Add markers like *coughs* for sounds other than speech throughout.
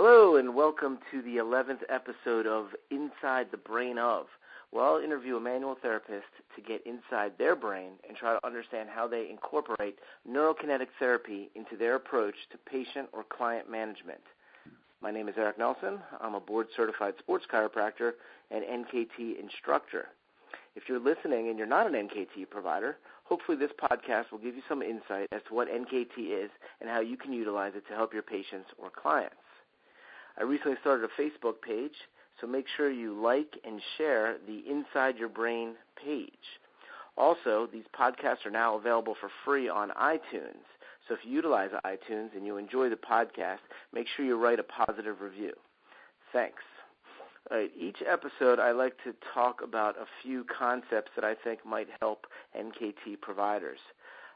Hello, and welcome to the 11th episode of Inside the Brain of, where I'll interview a manual therapist to get inside their brain and try to understand how they incorporate neurokinetic therapy into their approach to patient or client management. My name is Eric Nelson. I'm a board certified sports chiropractor and NKT instructor. If you're listening and you're not an NKT provider, hopefully this podcast will give you some insight as to what NKT is and how you can utilize it to help your patients or clients. I recently started a Facebook page, so make sure you like and share the Inside Your Brain page. Also, these podcasts are now available for free on iTunes. So if you utilize iTunes and you enjoy the podcast, make sure you write a positive review. Thanks. Each episode, I like to talk about a few concepts that I think might help NKT providers.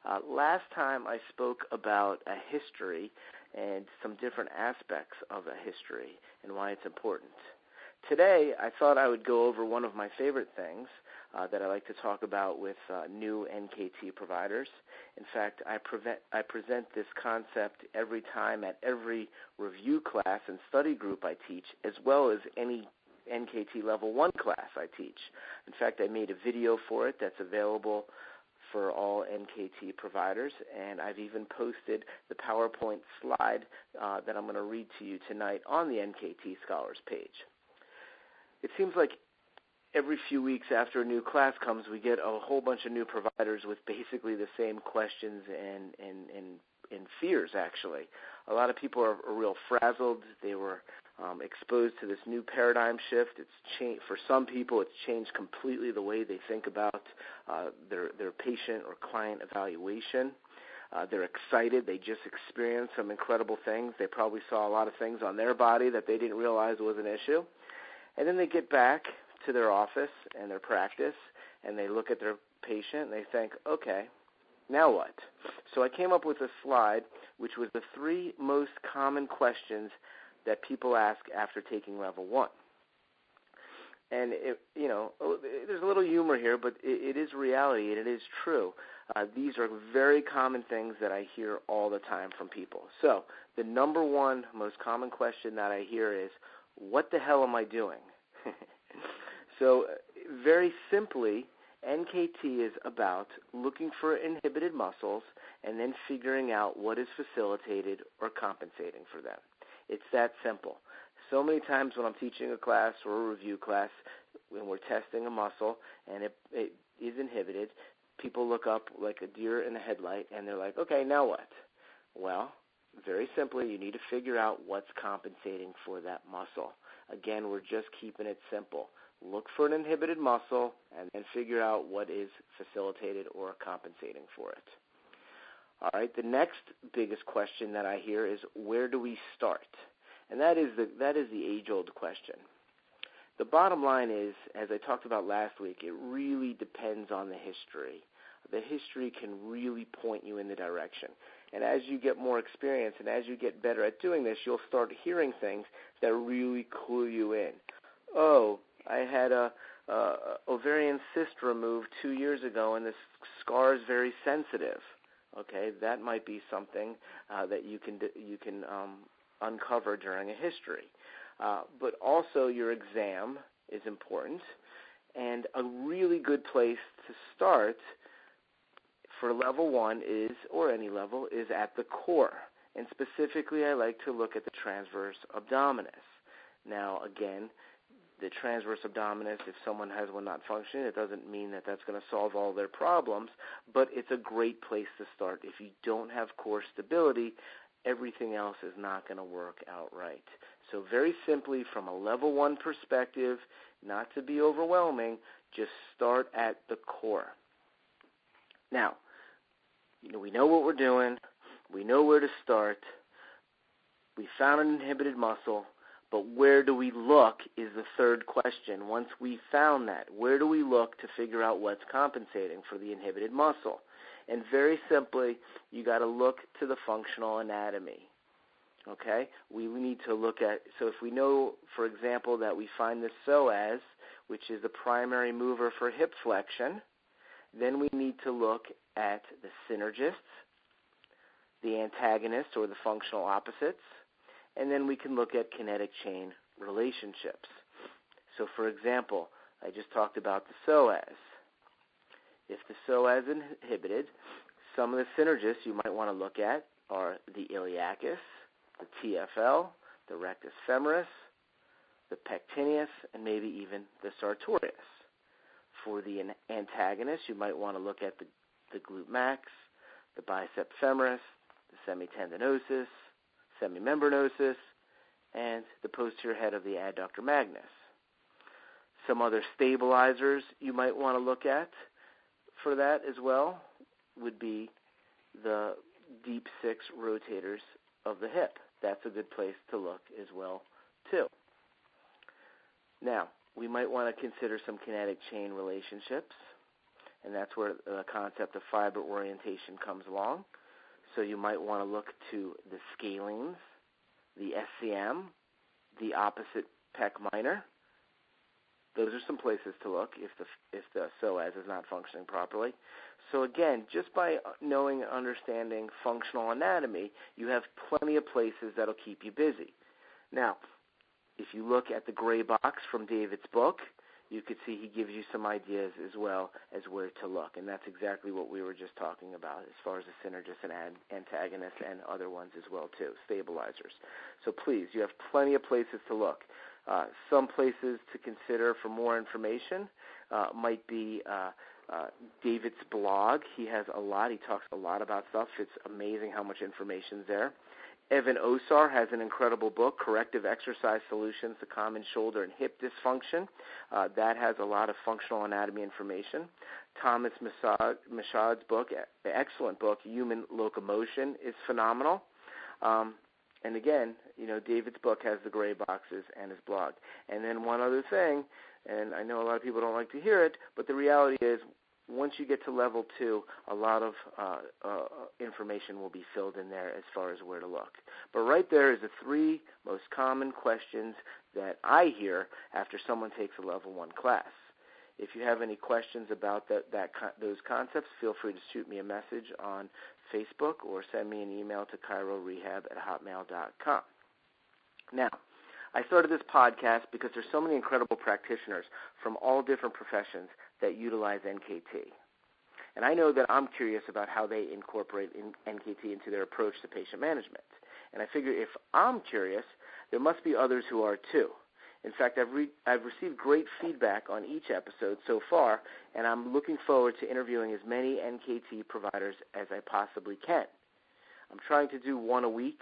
Uh, last time I spoke about a history and some different aspects of a history and why it's important. Today, I thought I would go over one of my favorite things uh, that I like to talk about with uh, new NKT providers. In fact, I, prevent, I present this concept every time at every review class and study group I teach, as well as any NKT Level 1 class I teach. In fact, I made a video for it that's available for all NKT providers, and I've even posted the PowerPoint slide uh, that I'm going to read to you tonight on the NKT Scholars page. It seems like every few weeks after a new class comes, we get a whole bunch of new providers with basically the same questions and and and, and fears. Actually, a lot of people are, are real frazzled. They were um, exposed to this new paradigm shift. It's changed for some people. It's changed completely the way they think about uh, their their patient or client evaluation. Uh, they're excited. They just experienced some incredible things. They probably saw a lot of things on their body that they didn't realize was an issue. And then they get back to their office and their practice, and they look at their patient and they think, okay, now what? So I came up with a slide which was the three most common questions that people ask after taking level one. And it, you know, oh, there's a little humor here, but it, it is reality and it is true. Uh, these are very common things that I hear all the time from people. So the number one most common question that I hear is, "What the hell am I doing?" *laughs* so very simply, NKT is about looking for inhibited muscles and then figuring out what is facilitated or compensating for them. It's that simple. So many times when I'm teaching a class or a review class, when we're testing a muscle and it, it is inhibited, people look up like a deer in a headlight and they're like, okay, now what? Well, very simply, you need to figure out what's compensating for that muscle. Again, we're just keeping it simple. Look for an inhibited muscle and then figure out what is facilitated or compensating for it. All right, the next biggest question that I hear is where do we start? And that is the that is the age-old question. The bottom line is, as I talked about last week, it really depends on the history. The history can really point you in the direction. And as you get more experience and as you get better at doing this, you'll start hearing things that really clue you in. Oh, I had a, a ovarian cyst removed two years ago, and this scar is very sensitive Okay, that might be something uh, that you can you can um, uncover during a history. Uh, but also your exam is important, and a really good place to start for level one is, or any level, is at the core. And specifically, I like to look at the transverse abdominis. Now, again, the transverse abdominis, if someone has one not functioning, it doesn't mean that that's going to solve all their problems, but it's a great place to start. If you don't have core stability, everything else is not going to work out right. So, very simply, from a level one perspective, not to be overwhelming, just start at the core. Now, you know, we know what we're doing, we know where to start. We found an inhibited muscle but where do we look is the third question. Once we found that, where do we look to figure out what's compensating for the inhibited muscle? And very simply, you got to look to the functional anatomy. Okay? We need to look at, so if we know, for example, that we find the psoas, which is the primary mover for hip flexion, then we need to look at the synergists, the antagonists or the functional opposites, and then we can look at kinetic chain relationships. So, for example, I just talked about the psoas. If the psoas is inhibited, some of the synergists you might want to look at are the iliacus, the TFL, the rectus femoris, the pectineus, and maybe even the sartorius. For the antagonist, you might want to look at the, the glute max, the bicep femoris, the semitendinosus, semimembranosus, and the posterior head of the adductor magnus. Some other stabilizers you might want to look at for that as well would be the deep six rotators of the hip. That's a good place to look as well too. Now, we might want to consider some kinetic chain relationships, and that's where the concept of fiber orientation comes along. So you might want to look to the scalenes, the SCM, the opposite pec minor. Those are some places to look if the if the psoas is not functioning properly. So again, just by knowing and understanding functional anatomy, you have plenty of places that'll keep you busy. Now, if you look at the gray box from David's book, you could see he gives you some ideas as well as where to look, and that's exactly what we were just talking about as far as the synergists and antagonists and other ones as well too, stabilizers. So please, you have plenty of places to look. Uh, some places to consider for more information uh, might be uh, uh, David's blog. He has a lot. He talks a lot about stuff. It's amazing how much information's there. Evan Osar has an incredible book, Corrective Exercise Solutions to Common Shoulder and Hip Dysfunction. Uh, that has a lot of functional anatomy information. Thomas Michaud's book, excellent book, Human Locomotion, is phenomenal. Um, and again, you know, David's book has the gray boxes and his blog. And then one other thing, and I know a lot of people don't like to hear it, but the reality is once you get to level two, a lot of uh, uh, information will be filled in there as far as where to look. But right there is the three most common questions that I hear after someone takes a level one class. If you have any questions about that, that those concepts, feel free to shoot me a message on Facebook or send me an email to chirorehab at hotmail.com. Now, I started this podcast because there's so many incredible practitioners from all different professions that utilize NKT. And I know that I'm curious about how they incorporate in NKT into their approach to patient management. And I figure if I'm curious, there must be others who are too. In fact, I've, re- I've received great feedback on each episode so far, and I'm looking forward to interviewing as many NKT providers as I possibly can. I'm trying to do one a week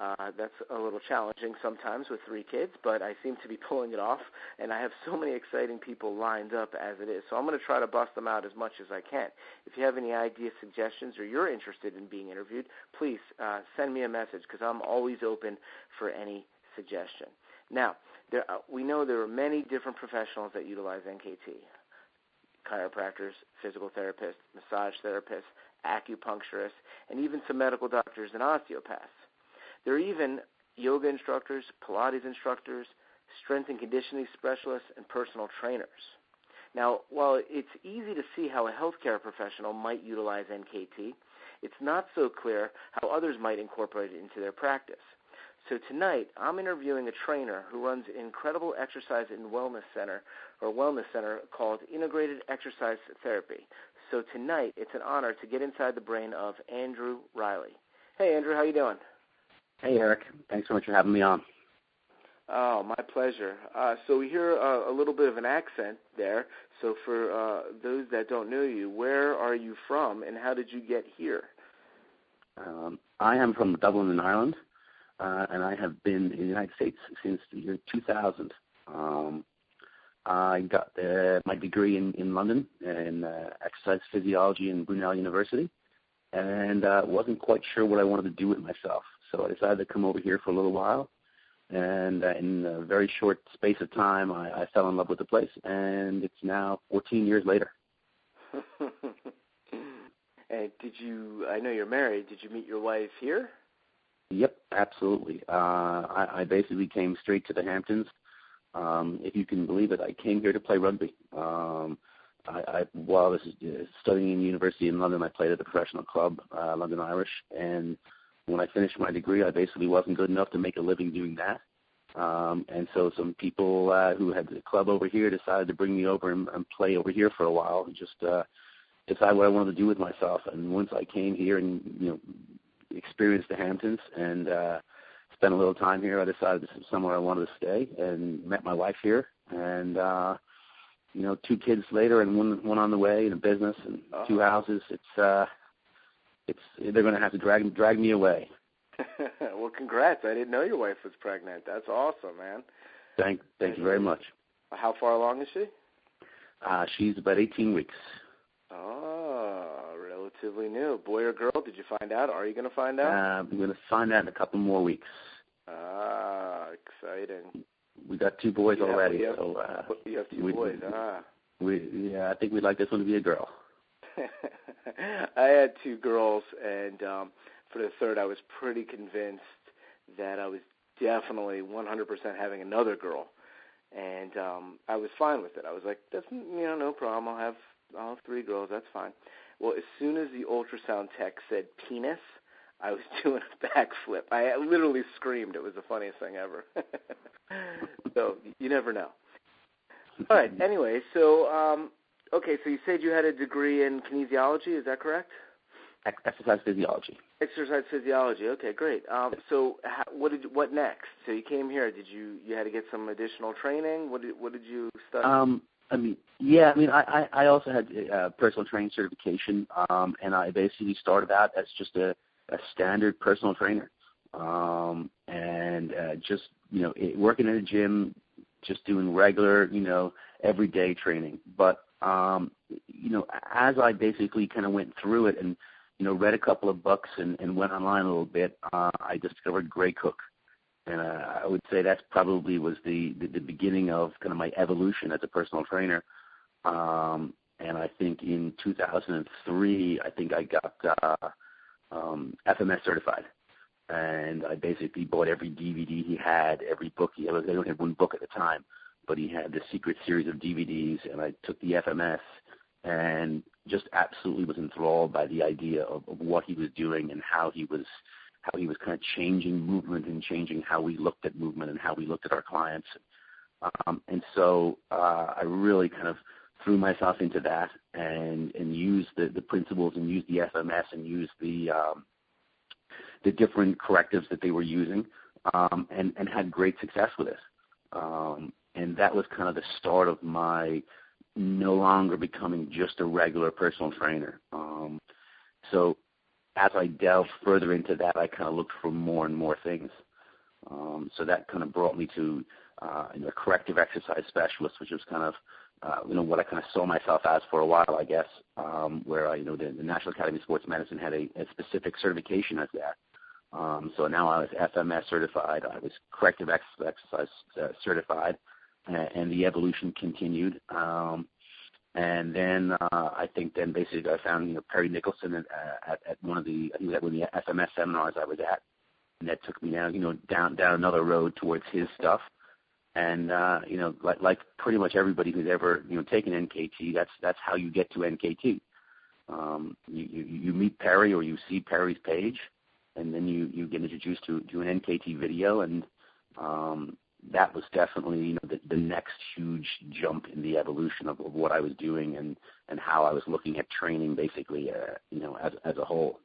uh, that's a little challenging sometimes with three kids, but I seem to be *laughs* pulling it off, and I have so many exciting people lined up as it is. So I'm going to try to bust them out as much as I can. If you have any ideas, suggestions, or you're interested in being interviewed, please uh, send me a message because I'm always open for any suggestion. Now, there, uh, we know there are many different professionals that utilize NKT chiropractors, physical therapists, massage therapists, acupuncturists, and even some medical doctors and osteopaths. There are even yoga instructors, Pilates instructors, strength and conditioning specialists, and personal trainers. Now, while it's easy to see how a healthcare professional might utilize NKT, it's not so clear how others might incorporate it into their practice. So tonight, I'm interviewing a trainer who runs an incredible exercise and wellness center or wellness center called Integrated Exercise Therapy. So tonight, it's an honor to get inside the brain of Andrew Riley. Hey, Andrew, how you doing? Hey, Eric. Thanks so much for having me on. Oh, my pleasure. Uh, so we hear uh, a little bit of an accent there. So for uh, those that don't know you, where are you from, and how did you get here? Um, I am from Dublin in Ireland, uh, and I have been in the United States since the year 2000. Um, I got uh, my degree in, in London in uh, exercise physiology in Brunel University, and uh, wasn't quite sure what I wanted to do with myself. So I decided to come over here for a little while, and uh, in a very short space of time, I, I fell in love with the place, and it's now 14 years later. *laughs* and did you? I know you're married. Did you meet your wife here? Yep, absolutely. Uh, I, I basically came straight to the Hamptons. Um, if you can believe it, I came here to play rugby. Um, I, I, while I was uh, studying in university in London, I played at the professional club, uh, London Irish, and when I finished my degree, I basically wasn't good enough to make a living doing that. Um, and so some people uh, who had the club over here decided to bring me over and, and play over here for a while and just uh, decide what I wanted to do with myself. And once I came here and you know experienced the Hamptons and uh, spent a little time here, I decided this is somewhere I wanted to stay and met my wife here. And uh, you know, two kids later and one one on the way and a business and uh-huh. two houses. It's uh, it's they're going to have to drag drag me away. *laughs* well, congrats! I didn't know your wife was pregnant. That's awesome, man. Thank thank you very much. How far along is she? Uh, she's about 18 weeks. Oh, relatively new. Boy or girl? Did you find out? Are you going to find out? Uh, I'm going to find out in a couple more weeks. Ah, exciting. We got two boys yeah, already. Have, so uh, you have two we, boys. Ah. We yeah, I think we'd like this one to be a girl. I had two girls, and um, for the third, I was pretty convinced that I was definitely 100% having another girl, and um, I was fine with it. I was like, "That's you know no problem. I'll have have three girls. That's fine." Well, as soon as the ultrasound tech said penis, I was *laughs* doing a backflip. I literally screamed. It was the funniest thing ever. *laughs* so you never know. All right. Anyway, so um, okay, so you said you had a degree in kinesiology. Is that correct? Exercise physiology. Exercise physiology. Okay, great. Um, so, how, what did what next? So you came here. Did you you had to get some additional training? What did what did you study? Um, I mean, yeah. I mean, I I, I also had uh, personal training certification, um, and I basically started out as just a a standard personal trainer, um, and uh, just you know it, working in a gym, just doing regular you know everyday training. But um, you know, as I basically kind of went through it and you know read a couple of books and, and went online a little bit, uh, I discovered Gray Cook, and uh, I would say that probably was the, the the beginning of kind of my evolution as a personal trainer. Um, and I think in 2003, I think I got uh, um, FMS certified. And I basically bought every DVD he had, every book he had. They only had one book at the time, but he had the secret series of DVDs, and I took the FMS and just absolutely was enthralled by the idea of, of what he was doing and how he was how he was kind of changing movement and changing how we looked at movement and how we looked at our clients. Um, and so uh, I really kind of threw myself into that and and used the the principles and used the FMS and used the um, the different correctives that they were using um, and and had great success with it. Um, and that was kind of the start of my no longer becoming just a regular personal trainer. Um, so as I delved further into that, I kind of looked for more and more things. Um, so that kind of brought me to uh, you know, a corrective exercise specialist, which was kind of uh, you know what I kind of saw myself as for a while, I guess, um, where I, you know the, the National Academy of Sports Medicine had a, a specific certification as that. Um, so now I was FMS certified, I was corrective exercise uh, certified, and, the evolution continued. Um, and then uh, I think then basically I found you know Perry Nicholson at, at, at one of the I think that one the FMS seminars I was at, and that took me down you know down down another road towards his stuff. And uh, you know, like, like pretty much everybody who's ever you know taken NKT, that's that's how you get to NKT. Um, you, you you meet Perry or you see Perry's page, and then you you get introduced to to an NKT video, and um, that was definitely you know the, the next huge jump in the evolution of, of what I was doing and and how I was looking at training basically uh, you know as as a whole.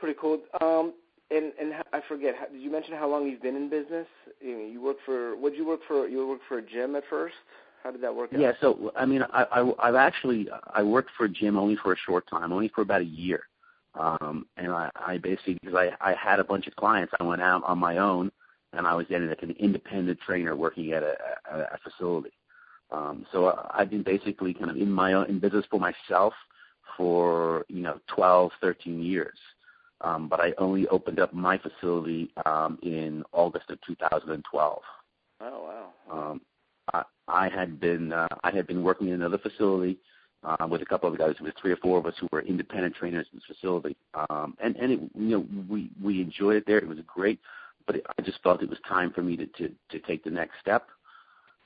Pretty cool. Um, and and I forget. How, did you mention how long you've been in business? You, you work for. What did you work for? You work for a gym at first. How did that work out? Yeah. So I mean, I, I I've actually I worked for a gym only for a short time, only for about a year. Um, and I, I basically because I I had a bunch of clients, I went out on my own, and I was then like an independent trainer working at a, a, a facility. Um, so I've been basically kind of in my own in business for myself for you know 12, 13 years um, but I only opened up my facility um, in August of 2012. Oh wow! Um, I, I had been uh, I had been working in another facility uh, with a couple of guys. There was three or four of us who were independent trainers in this facility, um, and and it, you know we we enjoyed it there. It was great, but it, I just felt it was time for me to to, to take the next step.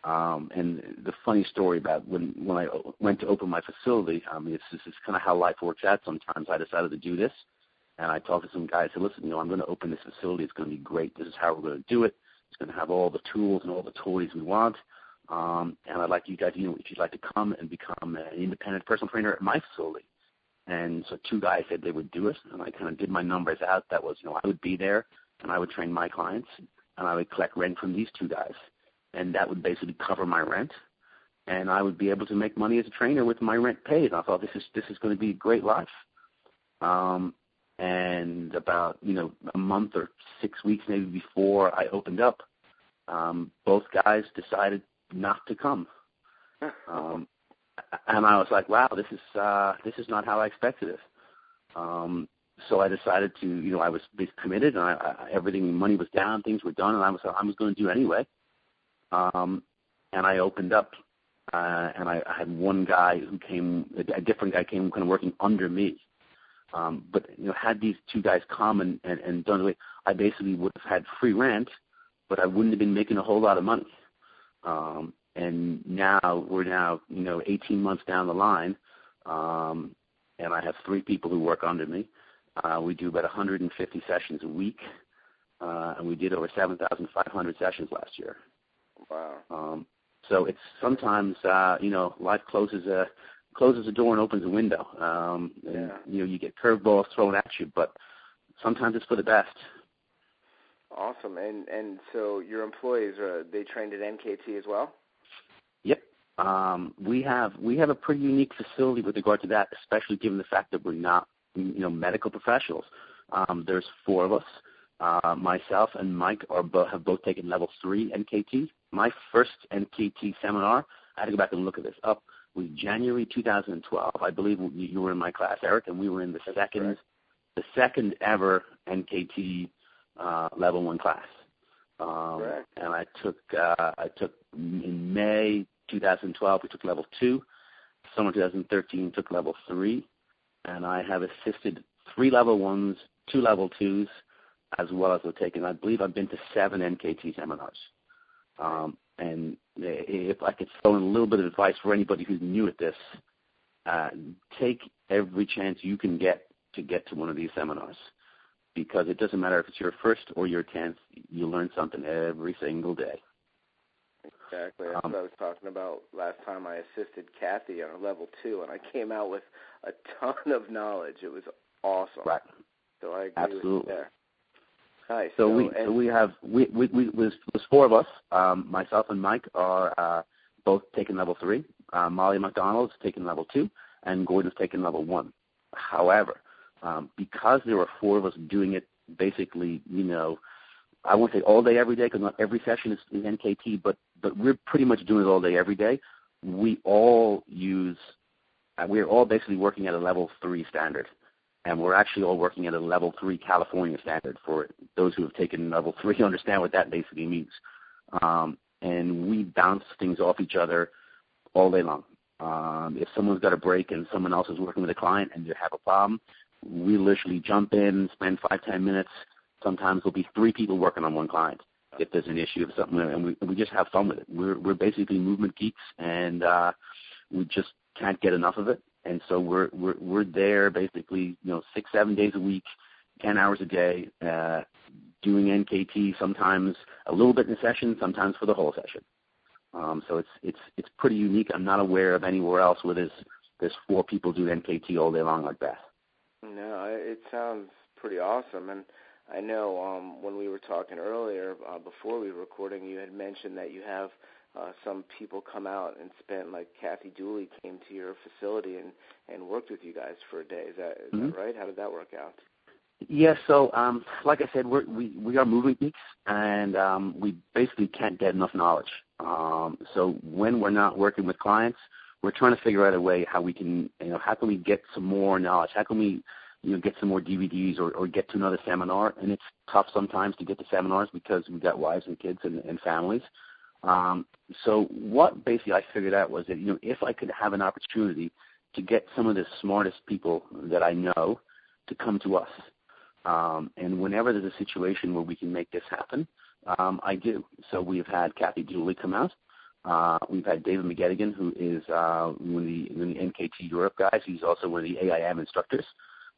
Um, and the funny story about when when I went to open my facility, um, this, this is kind of how life works out. Sometimes I decided to do this, and I talked to some guys. I said, "Listen, you know, I'm going to open this facility. It's going to be great. This is how we're going to do it. It's going to have all the tools and all the toys we want. Um, and I'd like you guys, you know, if you'd like to come and become an independent personal trainer at my facility." And so two guys said they would do it, and I kind of did my numbers out. That was, you know, I would be there, and I would train my clients, and I would collect rent from these two guys and that would basically cover my rent, and I would be able to make money as a trainer with my rent paid. I thought this is this is going to be a great life. Um, and about you know a month or six weeks maybe before I opened up, um, both guys decided not to come. *laughs* Um, and I was like, wow, this is uh, this is not how I expected it. Um, so I decided to, you know, I was committed, and I, I, everything, money was down, things were done, and I was, I was going to do anyway. Um, and I opened up, uh, and I, I had one guy who came, a, a different guy came kind of working under me. Um, but you know, had these two guys come and, and, and done it, I basically would have had free rent, but I wouldn't have been making a whole lot of money. Um, and now we're now you know 18 months down the line, um, and I have three people who work under me. Uh, we do about 150 sessions a week, uh, and we did over 7,500 sessions last year. Wow. Um, so it's sometimes uh, you know life closes a closes a door and opens a window. Um, yeah. You know you get curveballs thrown at you, but sometimes it's for the best. Awesome. And and so your employees are they trained at NKT as well? Yep. Um, we have we have a pretty unique facility with regard to that, especially given the fact that we're not you know medical professionals. Um, there's four of us. Uh, myself and Mike are bo- have both taken level three NKT. My first NKT seminar, I had to go back and look at this up, was January 2012. I believe you were in my class, Eric, and we were in the second, the second ever NKT uh, level one class. Um, Correct. and I took uh, I took in May 2012 we took level two. Summer 2013 took level three, and I have assisted three level ones, two level twos, as well as I've taken. I believe I've been to seven NKT seminars. Um, and if I could throw in a little bit of advice for anybody who's new at this, uh, take every chance you can get to get to one of these seminars. Because it doesn't matter if it's your first or your tenth, you learn something every single day. Exactly. That's Um, what I was talking about last time I assisted Kathy on a level two, and I came out with a ton of knowledge. It was awesome. Right. So I agree Absolutely. with you there. Nice. So, we and, so we have we we, we was was four of us. Um, myself and Mike are uh, both taking level three. Uh, Molly McDonald's taking level two, and Gordon's taking level one. However, um, because there were four of us doing it, basically, you know, I won't say all day every day because not every session is, NKT, but but we're pretty much doing it all day every day. We all use, uh, we're all basically working at a level three standard and we're actually all working at a level three California standard. For those who have taken level three, understand what that basically means. Um, and we bounce things off each other all day long. Um, if someone's got a break and someone else is working with a client and you have a problem, we literally jump in, spend five ten minutes. Sometimes there'll be three people working on one client if there's an issue or something, and we we just have fun with it. We're we're basically movement geeks, and uh, we just can't get enough of it and so we're we're we're there basically you know six seven days a week, ten hours a day, uh, doing NKT. Sometimes a little bit in session, sometimes for the whole session. Um, so it's it's it's pretty unique. I'm not aware of anywhere else where there's there's four people do NKT all day long like that. No, it sounds pretty awesome, and I know um, when we were talking earlier uh, before we were recording, you had mentioned that you have uh, some people come out and spend like Kathy Dooley came to your facility and and worked with you guys for a day. Is that is mm-hmm. that right? How did that work out? Yeah, so um, like I said, we're, we we are moving geeks, and um, we basically can't get enough knowledge. Um, so when we're not working with clients, we're trying to figure out a way how we can, you know, how can we get some more knowledge? How can we, you know, get some more DVDs or, or get to another seminar? And it's tough sometimes to get to seminars because we've got wives and kids and, and families. Um, so what basically I figured out was that you know if I could have an opportunity to get some of the smartest people that I know to come to us, um, and whenever there's a situation where we can make this happen, um, I do. So we've had Kathy Dooley come out. Uh, we've had David McGettigan, who is uh, one, of the, one of the NKT Europe guys. He's also one of the AIM instructors,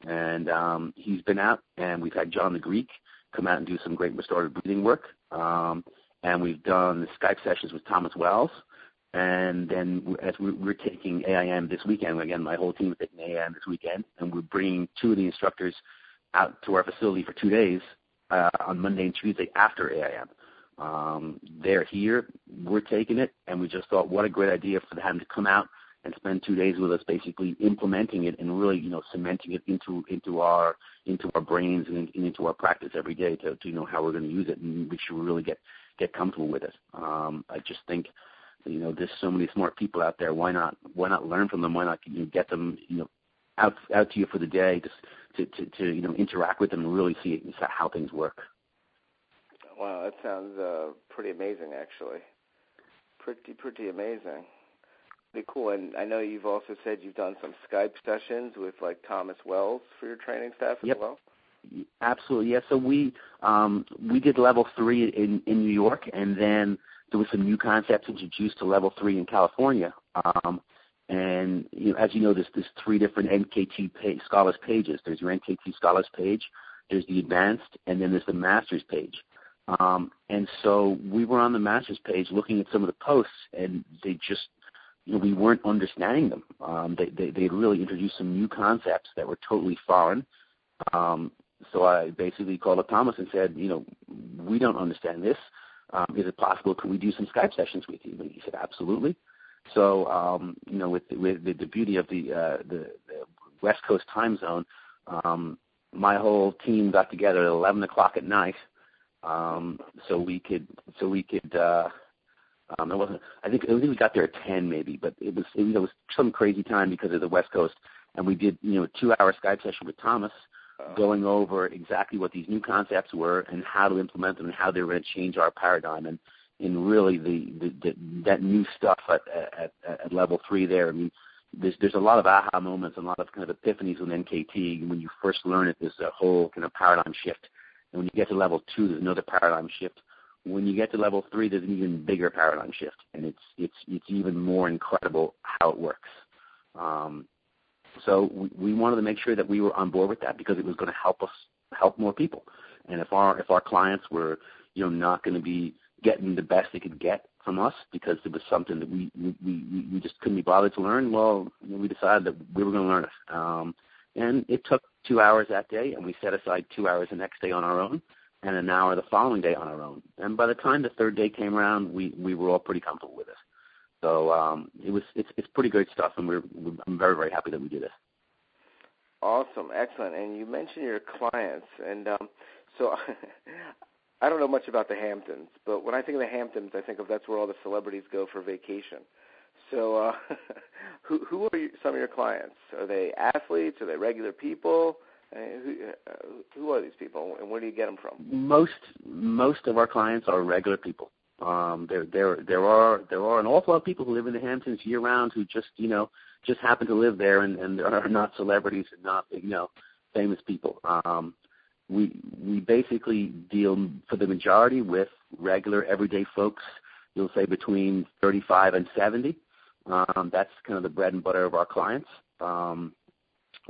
and um, he's been out. And we've had John the Greek come out and do some great restorative breathing work. Um, and we've done Skype sessions with Thomas Wells. And then as we're taking AIM this weekend, again, my whole team is taking AIM this weekend, and we're bringing two of the instructors out to our facility for two days uh, on Monday and Tuesday after AIM. Um, they're here, we're taking it, and we just thought what a great idea for them to come out and spend two days with us, basically implementing it and really, you know, cementing it into into our into our brains and, into our practice every day to, to you know how we're going to use it and make sure we really get get comfortable with it. Um, I just think, you know, there's so many smart people out there. Why not why not learn from them? Why not you know, get them, you know, out out to you for the day, just to, to, to you know interact with them and really see how things work. Wow, that sounds uh, pretty amazing, actually. Pretty pretty amazing. Pretty cool. And I know you've also said you've done some Skype sessions with like Thomas Wells for your training staff as yep. well. Absolutely, yeah. So we um, we did level three in in New York, and then there was some new concepts introduced to level three in California. Um, and you know, as you know, there's there's three different NKT scholars pages. There's your NKT scholars page, there's the advanced, and then there's the masters page. Um, and so we were on the masters page looking at some of the posts, and they just, you know, we weren't understanding them. Um, they they they really introduced some new concepts that were totally foreign. Um, so I basically called up Thomas and said, you know, we don't understand this. Um, is it possible? Could we do some Skype sessions with you? And he said, absolutely. So, um, you know, with with the, the beauty of the, uh, the the West Coast time zone, um, my whole team got together at 11 o'clock at night, so we could so we could. Uh, um, it wasn't. I think I think we got there at 10 maybe, but it was it, it was some crazy time because of the West Coast, and we did you know a two-hour Skype session with Thomas, uh, going over exactly what these new concepts were and how to implement them and how they were going to change our paradigm. And in really the, the, that new stuff at, at, at level three there. I mean, there's there's a lot of aha moments and a lot of kind of epiphanies with NKT. When you first learn it, there's a whole kind of paradigm shift, and when you get to level two, there's another paradigm shift. When you get to level three, there's an even bigger paradigm shift, and it's it's it's even more incredible how it works. Um, so we, we wanted to make sure that we were on board with that because it was going to help us help more people. And if our if our clients were you know not going to be getting the best they could get from us because it was something that we we we, we just couldn't be bothered to learn. Well, we decided that we were going to learn it, um, and it took two hours that day, and we set aside two hours the next day on our own, and an hour the following day on our own. And by the time the third day came around, we we were all pretty comfortable with it. So um, it was it's it's pretty great stuff, and we're, we're I'm very very happy that we did it. Awesome, excellent. And you mentioned your clients, and um, so *laughs* I don't know much about the Hamptons, but when I think of the Hamptons, I think of that's where all the celebrities go for vacation. So, uh, *laughs* who who are you, some of your clients? Are they athletes? Are they regular people? Uh, who, uh, who are these people, and where do you get them from? Most most of our clients are regular people. Um, there there there are there are an awful lot of people who live in the Hamptons year round who just you know just happen to live there and and are not celebrities and not you know famous people. Um, we we basically deal for the majority with regular everyday folks. You'll say between 35 and 70. Um, that's kind of the bread and butter of our clients. Um,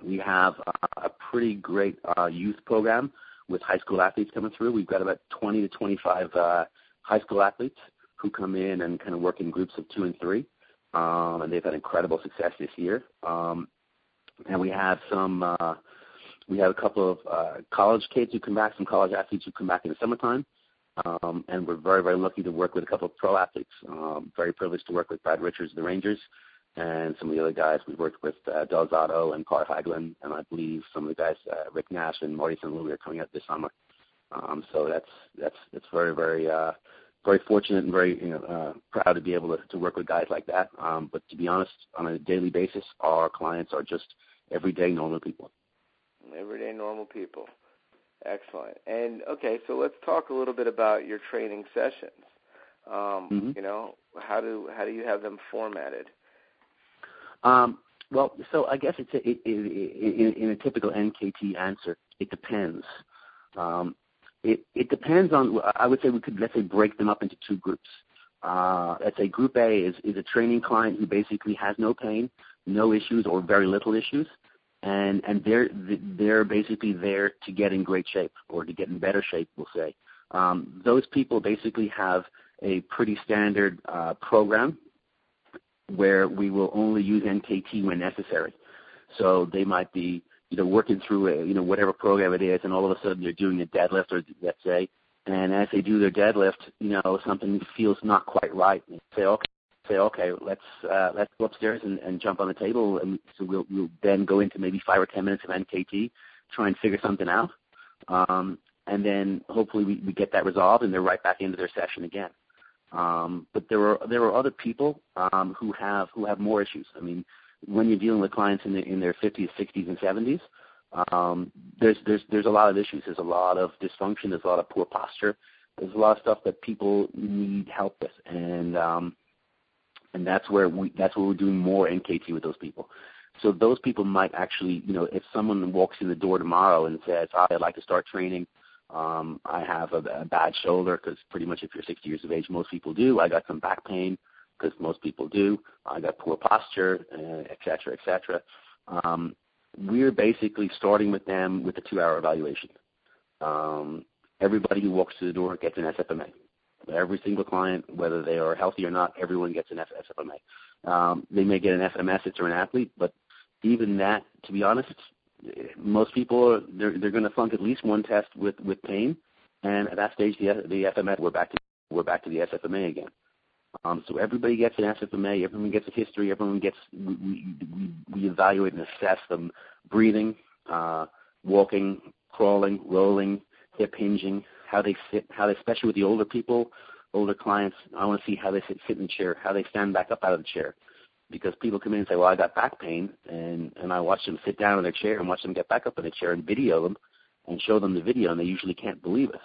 we have a, pretty great uh, youth program with high school athletes coming through. We've got about 20 to 25 uh, high school athletes who come in and kind of work in groups of two and three, um, and they've had incredible success this year. And we have some uh, we have a couple of college kids who come back, some college athletes who come back in the summertime. Um, and we're very, very lucky to work with a couple of pro athletes. Um, very privileged to work with Brad Richards of the Rangers and some of the other guys. We've worked with uh, Del Zotto and Carl Hagelin, and I believe some of the guys, uh, Rick Nash and Marty. Louis, are coming out this summer. Um, so that's that's that's very, very uh, very fortunate and very you know, uh, proud to be able to, to work with guys like that. Um, but to be honest, on a daily basis, our clients are just everyday normal people everyday normal people. Excellent. And okay, so let's talk a little bit about your training sessions. Um, mm-hmm. You know, how do how do you have them formatted? Um, well, so I guess it's a, it, it, in, in a typical NKT answer. It depends. Um, it, it depends on. I would say we could let's say break them up into two groups. uh, let's say Group A is, is a training client who basically has no pain, no issues, or very little issues, and and they're they're basically there to get in great shape or to get in better shape, we'll say. Um, those people basically have a pretty standard uh, program where we will only use NKT when necessary. So they might be, you know, working through a, you know, whatever program it is, and all of a sudden they're doing a deadlift, or let's say, and as they do their deadlift, you know, something feels not quite right. And say, okay, say, okay, let's uh, let's go upstairs and, and jump on the table, and so we'll we'll then go into maybe five or ten minutes of NKT, try and figure something out, um, and then hopefully we, we get that resolved, and they're right back into their session again. Um, but there are there are other people um, who have who have more issues. I mean, when you're dealing with clients in, the, in their 50s, 60s, and 70s, um, there's there's there's a lot of issues. There's a lot of dysfunction. There's a lot of poor posture. There's a lot of stuff that people need help with, and um, and that's where we that's where we're doing more NKT with those people. So those people might actually, you know, if someone walks in the door tomorrow and says, "Hi, I'd like to start training," Um, I have a, a bad shoulder because pretty much if you're 60 years of age, most people do. I got some back pain because most people do. I got poor posture, uh, et cetera, et cetera. Um, we're basically starting with them with a two-hour evaluation. Um, everybody who walks through the door gets an SFMA. Every single client, whether they are healthy or not, everyone gets an SFMA. Um, they may get an FMS if they're an athlete, but even that, to be honest, most people they're they're going to flunk at least one test with with pain, and at that stage the the FMS we're back to we're back to the SFMA again. Um, so everybody gets an SFMA, everyone gets a history, everyone gets we we, we evaluate and assess them breathing, uh, walking, crawling, rolling, hip hinging, how they sit, how they especially with the older people, older clients. I want to see how they sit, sit in the chair, how they stand back up out of the chair because people come in and say, "Well, I got back pain," and and I watch them sit down in their chair and watch them get back up in the chair and video them and show them the video, and they usually can't believe it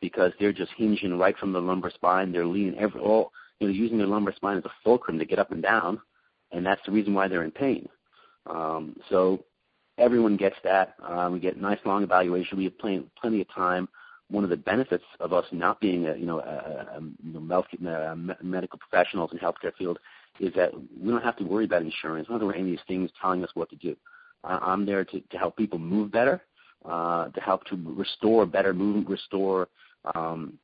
because they're just hinging right from the lumbar spine. They're leaning every all you know using their lumbar spine as a fulcrum to get up and down, and that's the reason why they're in pain. Um, so everyone gets that. Uh, we get nice long evaluation. We have plenty, plenty of time. One of the benefits of us not being a you know a, a, a, a medical professionals in healthcare field is that we don't have to worry about insurance. We don't have to worry any of these things telling us what to do. Uh, I'm there to, to help people move better, uh, to help to restore better movement, restore um,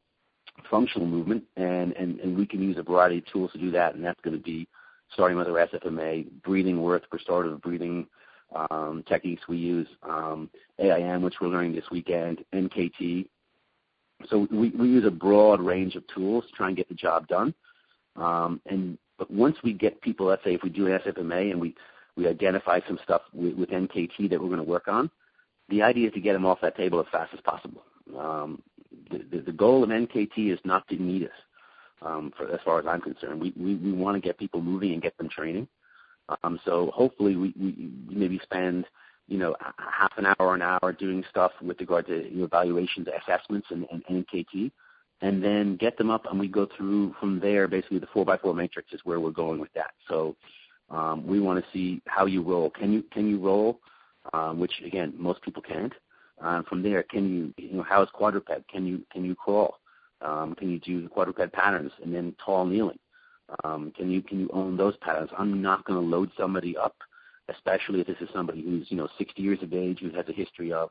functional movement, and, and, and we can use a variety of tools to do that, and that's going to be starting with our SFMA, breathing work, restorative breathing um, techniques we use, um, AIM, which we're learning this weekend, NKT. So we, we use a broad range of tools to try and get the job done. Um, and but once we get people, let's say if we do an SFMA and we, we identify some stuff with, with NKT that we're going to work on, the idea is to get them off that table as fast as possible. Um, the, the, the goal of NKT is not to need us, um, for, as far as I'm concerned. We, we, we want to get people moving and get them training. Um, so hopefully we, we maybe spend, half an hour an hour doing stuff with regard to you know, evaluations, assessments, and, NKT and then get them up, and we go through from there. Basically, the four by four matrix is where we're going with that. So um, we want to see how you roll. Can you can you roll? Um, which again, most people can't. Uh, from there, can you you know how is quadruped? Can you can you crawl? Um, can you do the quadruped patterns and then tall kneeling? Um, can you can you own those patterns? I'm not going to load somebody up, especially if this is somebody who's you know 60 years of age who has a history of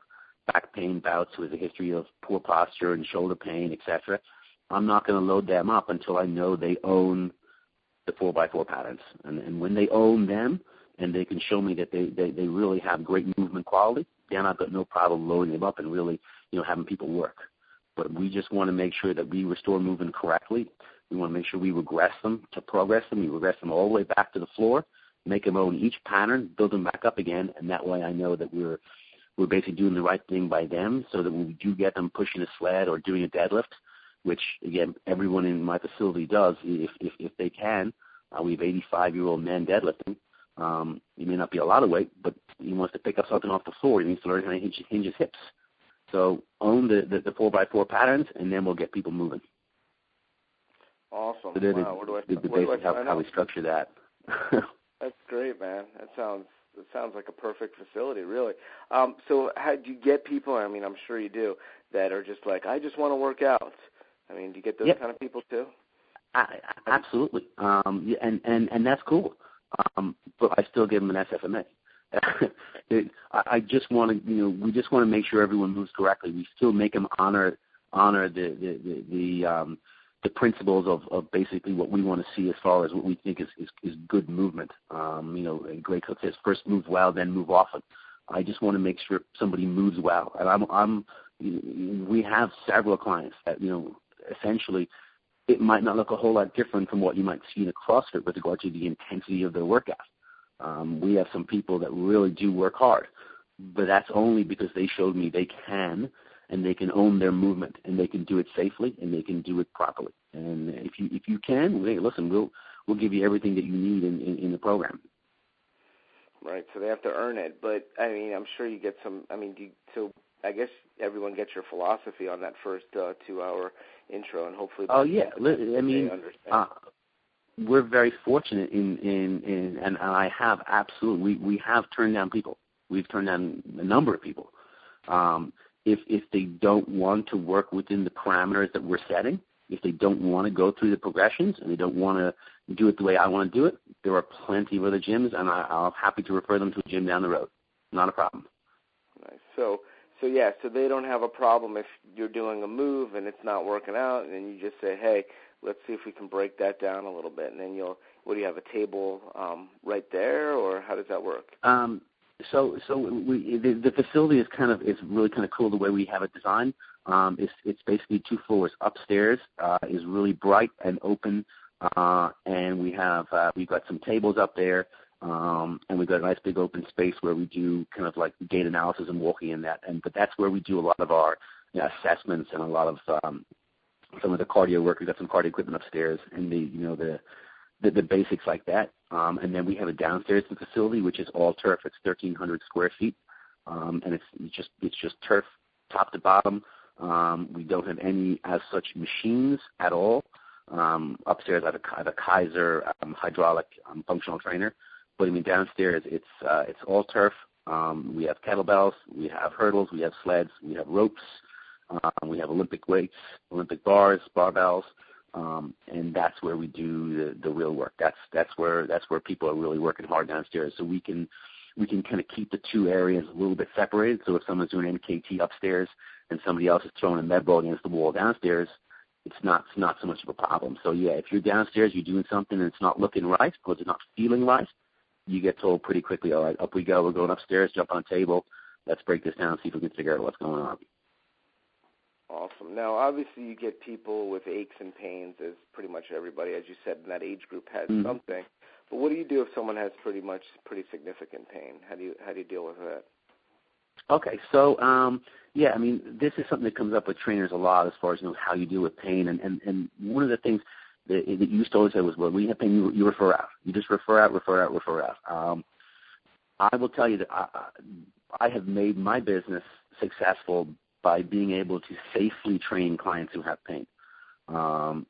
back pain bouts who has a history of poor posture and shoulder pain, etc. I'm not going to load them up until I know they own the four by four patterns. And, and when they own them and they can show me that they, they, they really have great movement quality, then I've got no problem loading them up and really, you know, having people work. But we just want to make sure that we restore movement correctly. We want to make sure we regress them to progress them. We regress them all the way back to the floor, make them own each pattern, build them back up again, and that way I know that we're we're basically doing the right thing by them so that when we do get them pushing a sled or doing a deadlift, which again everyone in my facility does if if, if they can. Uh, we have 85 year old men deadlifting. Um, he may not be a lot of weight, but he wants to pick up something off the floor. He needs to learn how to hinge, hinge his hips. So own the, the, the four by four patterns, and then we'll get people moving. Awesome. So wow. The, where do I, the, the where basic how, how we structure that. *laughs* That's great, man. That sounds it sounds like a perfect facility, really. Um, so, how do you get people? I mean, I'm sure you do that are just like, I just want to work out. I mean, do you get those yep. kind of people too? I, absolutely, um, and and and that's cool. Um, but I still give them an SFMA. *laughs* it, I, I just want to, you know, we just want to make sure everyone moves correctly. We still make them honor honor the the the, the um, the principles of, of basically what we want to see as far as what we think is, is, is good movement. Um, you know, Gray Cook says first move well, then move often. I just want to make sure somebody moves well, and I'm, I'm. We have several clients that you know, essentially, it might not look a whole lot different from what you might see in a CrossFit with regard to the intensity of their workout. Um, we have some people that really do work hard, but that's only because they showed me they can and they can own their movement and they can do it safely and they can do it properly. And if you if you can, hey, listen, we'll we'll give you everything that you need in, in, in the program. Right. So they have to earn it. But I mean, I'm sure you get some. I mean, do you, so I guess everyone gets your philosophy on that first uh, two-hour intro, and hopefully. Oh yeah, I mean, uh, we're very fortunate in in in, and I have absolutely we we have turned down people. We've turned down a number of people. Um, if if they don't want to work within the parameters that we're setting, if they don't want to go through the progressions and they don't want to do it the way I want to do it, there are plenty of other gyms, and I, I'm happy to refer them to a gym down the road. Not a problem. Nice. So so yeah, so they don't have a problem if you're doing a move and it's not working out, and you just say, hey, let's see if we can break that down a little bit, and then you'll what do you have a table um, right there, or how does that work? Um, so so we the, the facility is kind of is really kind of cool the way we have it designed. Um, it's it's basically two floors. Upstairs uh, is really bright and open, uh, and we have uh, we've got some tables up there, um, and we've got a nice big open space where we do kind of like gait analysis and walking in that. And but that's where we do a lot of our you know, assessments and a lot of um, some of the cardio work. We've got some cardio equipment upstairs, and the you know the the, the basics like that. Um, and then we have a downstairs facility which is all turf. It's 1,300 square feet, um, and it's, just it's just turf top to bottom. Um, we don't have any as such machines at all. Um, upstairs, I have a, I have a Kaiser um, hydraulic um, functional trainer, but I mean downstairs it's uh, it's all turf. Um, we have kettlebells, we have hurdles, we have sleds, we have ropes, um, we have Olympic weights, Olympic bars, barbells um, and that's where we do the, the real work. That's that's where that's where people are really working hard downstairs. So we can we can kind of keep the two areas a little bit separated. So if someone's doing NKT upstairs and somebody else is throwing a med ball against the wall downstairs, it's not it's not so much of a problem. So yeah, if you're downstairs, you're doing something and it's not looking right because it's not feeling right, you get told pretty quickly, all right, up we go. We're going upstairs. Jump on a table. Let's break this down. See if we can figure out what's going on. Awesome. Now, obviously, you get people with aches and pains, as pretty much everybody, as you said, in that age group has mm-hmm. something. But what do you do if someone has pretty much pretty significant pain? How do you how do you deal with that? Okay, so um, yeah, I mean, this is something that comes up with trainers a lot as far as you know how you deal with pain, and and and one of the things that, that you used to always say was, well, when you have pain, you, you refer out. You just refer out, refer out, refer out. Um, I will tell you that I, I have made my business successful by being able to safely train clients who have pain. Um,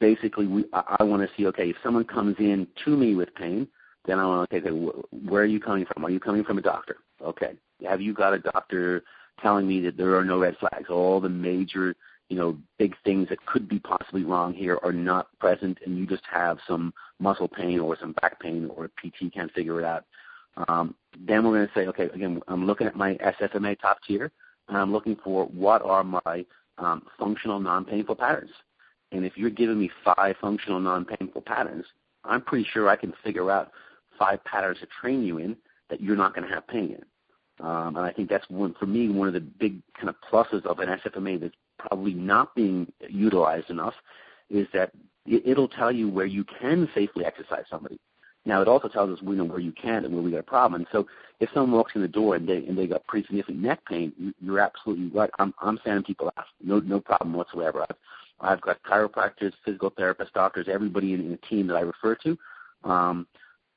basically, we, I, I want to see, okay, if someone comes in to me with pain, then I want to, okay, okay, where are you coming from? Are you coming from a doctor? Okay. Have you got a doctor telling me that there are no red flags? All the major, you know, big things that could be possibly wrong here are not present, and you just have some muscle pain or some back pain or PT can't figure it out. Um, then we're going to say, okay, again, I'm looking at my SFMA top tier and I'm looking for what are my um, functional non-painful patterns. And if you're giving me five functional non-painful patterns, I'm pretty sure I can figure out five patterns to train you in that you're not going to have pain in. Um, and I think that's one for me one of the big kind of pluses of an SFMA that's probably not being utilized enough is that it'll tell you where you can safely exercise somebody. Now it also tells us we know where you can and where we got a problem. And so if someone walks in the door and they and they got pretty significant neck pain, you're absolutely right. I'm I'm sending people out. No no problem whatsoever. I've I've got chiropractors, physical therapists, doctors, everybody in, in the team that I refer to. Um,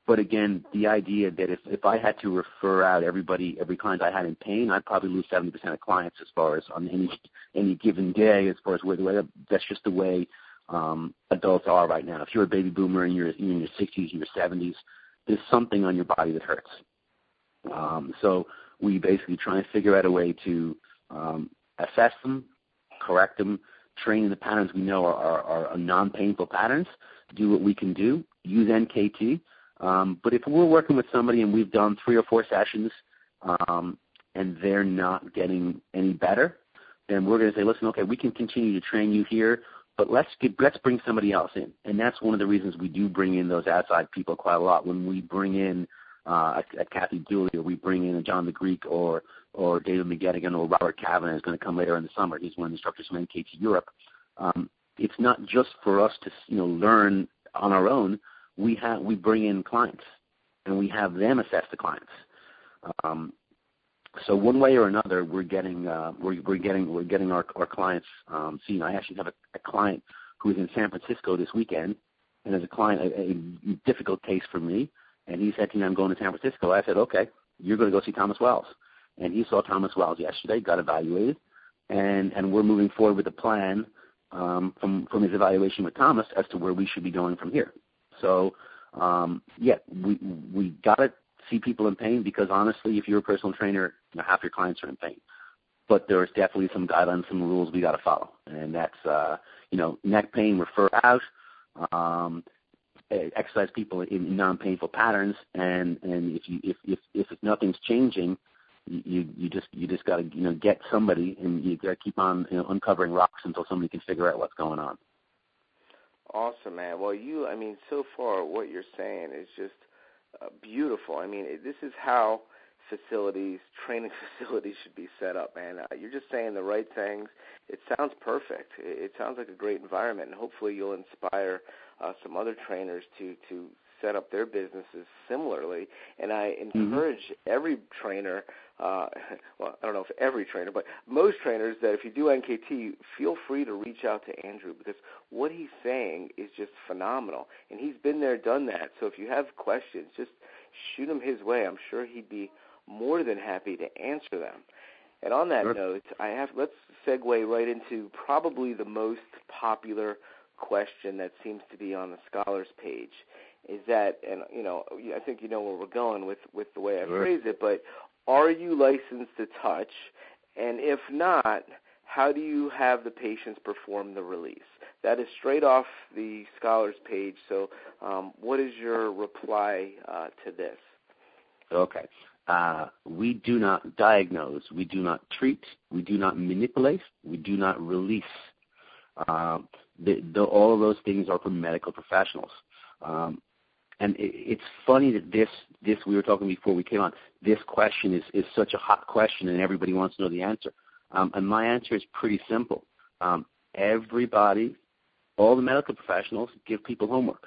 but again, the idea that if if I had to refer out everybody, every client I had in pain, I'd probably lose seventy percent of clients as far as on any any given day, as far as where way that's just the way um, adults are right now. If you're a baby boomer and you're, you're in your 60s, your 70s, there's something on your body that hurts. Um, so we basically try and figure out a way to um, assess them, correct them, training the patterns we know are, are, are non-painful patterns, do what we can do, use NKT. Um, but if we're working with somebody and we've done three or four sessions um, and they're not getting any better, then we're going to say, listen, okay, we can continue to train you here, but let's get, let's bring somebody else in. And that's one of the reasons we do bring in those outside people quite a lot. When we bring in uh, a, a Kathy Dooley or we bring in a John the Greek or or David McGettigan or Robert Kavanagh is going to come later in the summer. He's one of the instructors from NKT Europe. Um, it's not just for us to you know learn on our own. We have we bring in clients and we have them assess the clients. Um, so one way or another, we're getting uh, we're, we're getting we're getting our our clients um, seen. I actually have a, a client who is in San Francisco this weekend, and as a client, a, a difficult case for me. And he said to me, "I'm going to San Francisco." I said, "Okay, you're going to go see Thomas Wells." And he saw Thomas Wells yesterday, got evaluated, and and we're moving forward with a plan um, from from his evaluation with Thomas as to where we should be going from here. So um, yeah, we we got to see people in pain because honestly, if you're a personal trainer, you know, half your clients are in pain. But there's definitely some guidelines, some rules we got to follow, and that's uh, you know neck pain refer out. Um, exercise people in non-painful patterns, and and if you if if if nothing's changing, you you just you just got to you know get somebody, and you got to keep on you know uncovering rocks until somebody can figure out what's going on. Awesome, man. Well, you, I mean, so far what you're saying is just uh, beautiful. I mean, this is how facilities, *laughs* training facilities should be set up, man. Uh, you're just saying the right things. It sounds perfect. It, it sounds like a great environment, and hopefully you'll inspire uh, some other trainers to to set up their businesses similarly. And I mm-hmm. encourage mm-hmm. every trainer, uh, *laughs* well, I don't know if every trainer, but most trainers that if you do NKT, feel free to reach out to Andrew because what he's saying is just phenomenal. And he's been there, done that. So if you have questions, just shoot him his way. I'm sure he'd be more than happy to answer them. And on that sure. note, I have let's segue right into probably the most popular question that seems to be on the scholars page is that, and you know, I think you know where we're going with with the way I sure. phrase it, but are you licensed to touch? And if not, how do you have the patients perform the release? That is straight off the scholars page. So, um, what is your reply uh, to this? Okay. Uh, we do not diagnose, we do not treat, we do not manipulate, we do not release. Uh, the, the, all of those things are for medical professionals. Um, and it, it's funny that this this we were talking before we came on. This question is is such a hot question, and everybody wants to know the answer. Um, and my answer is pretty simple. Um, everybody, all the medical professionals, give people homework,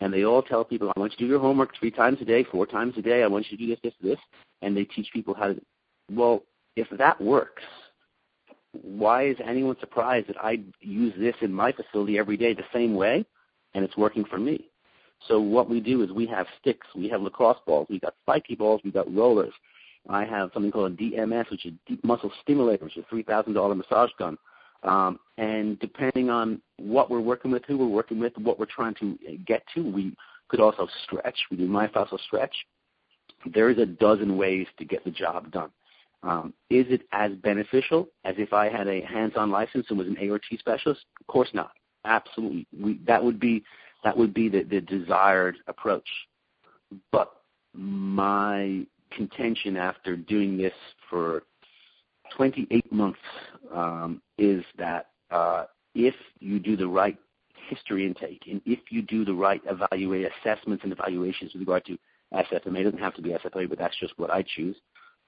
and they all tell people, "I want you to do your homework three times a day, four times a day. I want you to do this, this, this," and they teach people how to. Well, if that works, why is anyone surprised that I use this in my facility every day the same way, and it's working for me? So what we do is we have sticks, we have lacrosse balls, we got spiky balls, we got rollers. I have something called a DMS, which is deep muscle stimulator, which is a three thousand dollar massage gun. Um, and depending on what we're working with, who we're working with, what we're trying to get to, we could also stretch. We do myofascial stretch. There's a dozen ways to get the job done. Um, is it as beneficial as if I had a hands-on license and was an ART specialist? Of course not. Absolutely. We, that would be that would be the, the desired approach. But my contention after doing this for 28 months um, is that uh, if you do the right history intake and if you do the right evaluate assessments and evaluations with regard to SFMA, it doesn't have to be SFMA, but that's just what I choose.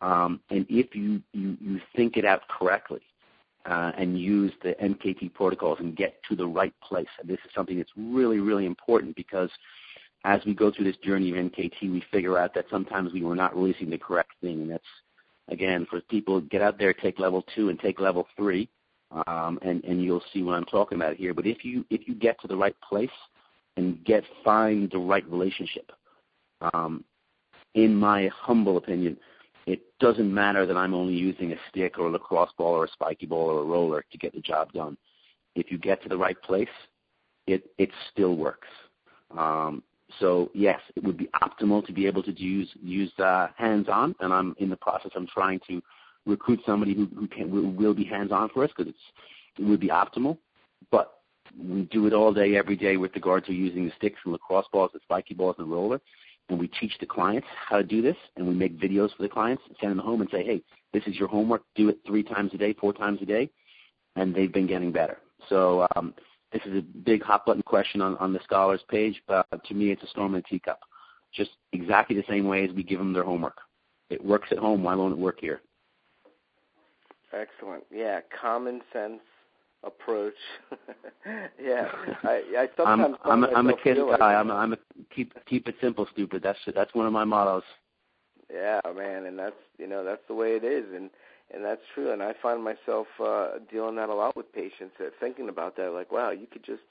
Um, and if you, you, you think it out correctly, uh, and use the NKT protocols and get to the right place. And this is something that's really, really important because as we go through this journey of NKT, we figure out that sometimes we were not releasing the correct thing. And that's, again, for people, get out there, take level two and take level three, um, and, and you'll see what I'm talking about here. But if you, if you get to the right place and get, find the right relationship, um, in my humble opinion, it doesn't matter that I'm only using a stick or a lacrosse ball or a spiky ball or a roller to get the job done. If you get to the right place, it it still works. Um, so yes, it would be optimal to be able to use use uh, hands-on, and I'm in the process. I'm trying to recruit somebody who who can will, will be hands-on for us because it's would be optimal, but we do it all day, every day with regard to using the sticks and lacrosse balls, the spiky balls, and the roller. And we teach the clients how to do this, and we make videos for the clients send them home and say, hey, this is your homework. Do it three times a day, four times a day. And they've been getting better. So um, this is a big hot button question on, on the scholars page, but to me, it's a storm in a teacup. Just exactly the same way as we give them their homework. It works at home. Why won't it work here? Excellent. Yeah, common sense approach. *laughs* yeah, I, I *laughs* sometimes I'm, I'm, I'm a kid guy. I'm, a, I'm a keep keep it simple, stupid. That's that's one of my mottos. Yeah, man, and that's you know that's the way it is, and and that's true. And I find myself uh, dealing that a lot with patients, uh, thinking about that, like, wow, you could just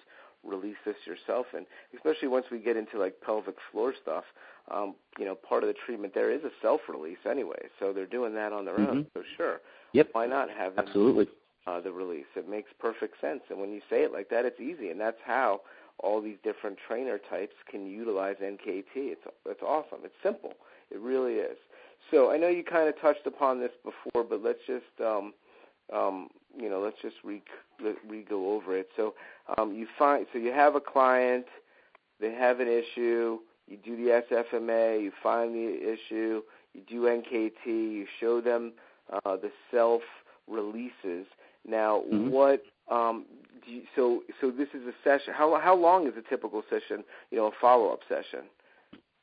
release this yourself, and especially once we get into like pelvic floor stuff, um, you know, part of the treatment there is a self release anyway, so they're doing that on their mm-hmm. own. So sure, yep, why not have absolutely uh, the release? It makes perfect sense, and when you say it like that, it's easy, and that's how all these different trainer types can utilize NKT. It's it's awesome. It's simple. It really is. So I know you kind of touched upon this before, but let's just um, um, you know let's just re go over it. So um, you find so you have a client, they have an issue. You do the SFMA, you find the issue, you do NKT, you show them uh, the self releases. Now, mm-hmm. what um, do you, so so this is a session. How how long is a typical session? You know, a follow up session.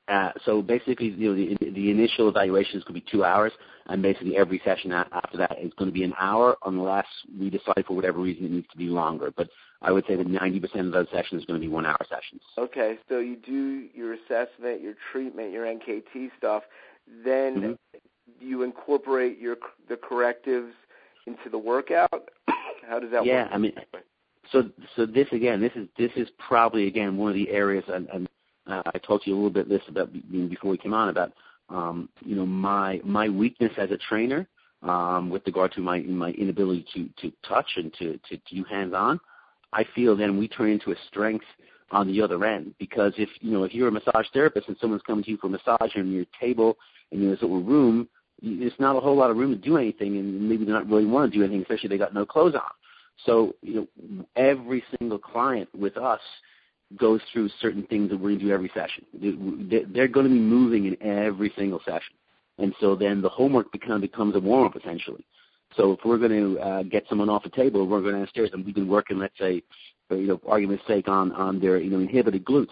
Uh, so basically, you know, the, the initial evaluation is going to be two hours, and basically every session after that is going to be an hour, unless we decide for whatever reason it needs to be longer. But I would say that 90% of those sessions are going to be one-hour sessions. Okay, so you do your assessment, your treatment, your NKT stuff, then mm-hmm. you incorporate your the correctives into the workout. *coughs* How does that yeah, work? Yeah, I mean, so so this again, this is this is probably again one of the areas, and, and uh, I talked to you a little bit this about before we came on about um, you know my my weakness as a trainer um, with regard to my my inability to to touch and to to do hands on. I feel then we turn into a strength on the other end because if you know if you're a massage therapist and someone's coming to you for a massage and your table and there's a little room, there's not a whole lot of room to do anything, and maybe they don't really want to do anything, especially they got no clothes on. So you know every single client with us goes through certain things that we're going to do every session. They're going to be moving in every single session. And so then the homework become, becomes a warm-up essentially. So if we're going to uh, get someone off the table, we're going downstairs and we've been working, let's say, for, you know, argument's sake, on, on their, you know, inhibited glutes.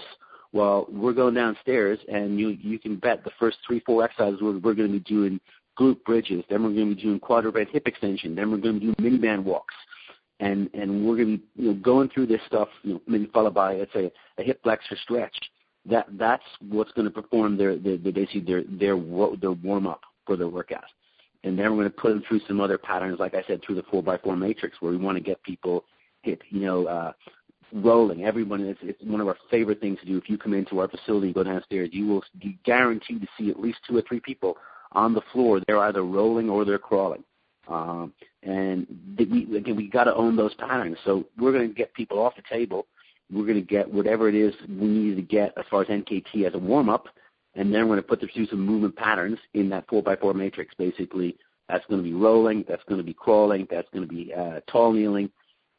Well, we're going downstairs and you, you can bet the first three, four exercises we're, we're going to be doing glute bridges. Then we're going to be doing quadruped hip extension. Then we're going to doing mini band walks and and we're going to be you know going through this stuff, you know, followed by let's say a hip flexor stretch. That that's what's going to perform their their, their basically their their their warm up for their workout. And then we're going to put them through some other patterns, like I said, through the four by four matrix, where we want to get people hit, you know, uh, rolling. Everyone, it's, it's one of our favorite things to do. If you come into our facility and go downstairs, you will be guaranteed to see at least two or three people on the floor. They're either rolling or they're crawling. Um, and we again we got to own those patterns. So we're going to get people off the table. We're going to get whatever it is we need to get as far as NKT as a warm up, and then we're going to put them through some movement patterns in that four by four matrix. Basically, that's going to be rolling, that's going to be crawling, that's going to be uh, tall kneeling,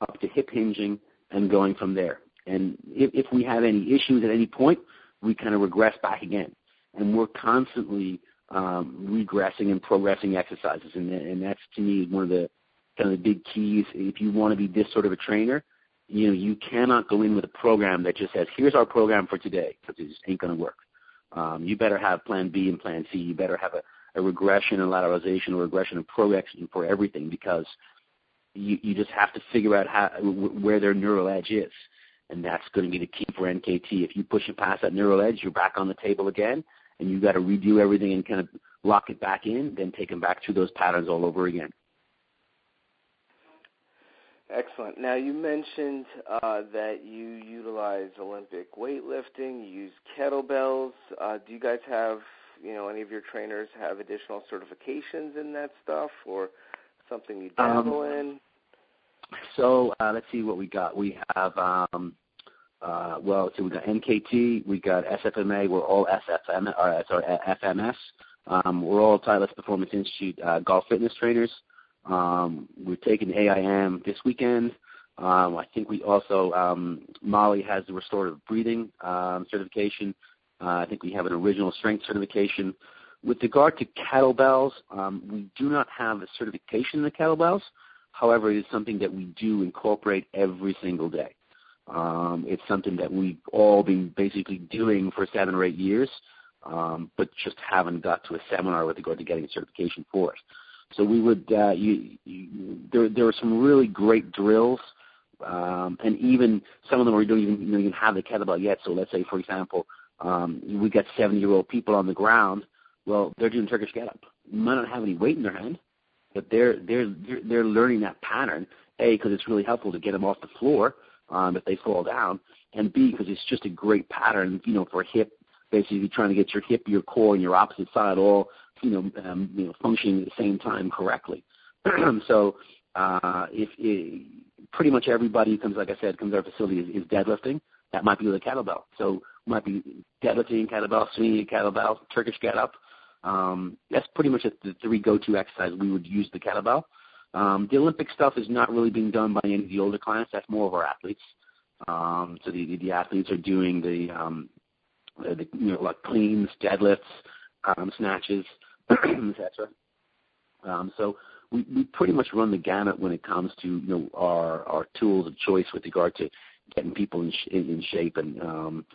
up to hip hinging, and going from there. And if, if we have any issues at any point, we kind of regress back again. And we're constantly um, regressing and progressing exercises, and, and that's to me one of the kind of the big keys. If you want to be this sort of a trainer, you know you cannot go in with a program that just says, "Here's our program for today," because it just ain't going to work. Um, you better have Plan B and Plan C. You better have a, a regression and lateralization or regression and progression for everything because you, you just have to figure out how where their neural edge is, and that's going to be the key for NKT. If you push it past that neural edge, you're back on the table again, and you've got to redo everything and kind of lock it back in, then take them back through those patterns all over again. Excellent. Now you mentioned uh, that you utilize Olympic weightlifting, you use kettlebells. Uh, do you guys have, you know, any of your trainers have additional certifications in that stuff, or something you dabble um, in? So uh, let's see what we got. We have um, uh, well, so we got NKT, we got SFMA, we're all SFM, or, sorry, FMS. Um, we're all Titleist Performance Institute uh, golf fitness trainers. Um, we're taking AIM this weekend. Um, I think we also um, Molly has the restorative breathing um, certification. Uh, I think we have an original strength certification. With regard to kettlebells, um, we do not have a certification in the kettlebells. However, it is something that we do incorporate every single day. Um, it's something that we've all been basically doing for seven or eight years, um, but just haven't got to a seminar with regard to getting a certification for it. So we would, uh, there, are some really great drills, and even some of them we don't even, have the kettlebell yet. So let's say, for example, we got 70-year-old people on the ground. Well, they're doing Turkish get-up. Might not have any weight in their hand, but they're they're they're, learning that pattern. A, because it's really helpful to get them off the floor um, if they fall down, and B, because it's just a great pattern, you know, for hip, basically trying to get your hip, your core, and your opposite side all, you know, um, you know, functioning at the same time correctly. *clears throat* so, uh, if it, pretty much everybody who comes, like I said, comes to our facility is, is deadlifting. That might be with a kettlebell. So, might be deadlifting, kettlebell, swinging, kettlebell, Turkish get up. Um, that's pretty much the three go-to exercises we would use the kettlebell. Um, the Olympic stuff is not really being done by any of the older clients. That's more of our athletes. Um, so the, the athletes are doing the, um, the you know like cleans, deadlifts, um, snatches, *clears throat* etc. Um, so we, we pretty much run the gamut when it comes to you know our our tools of choice with regard to getting people in, sh- in shape and um,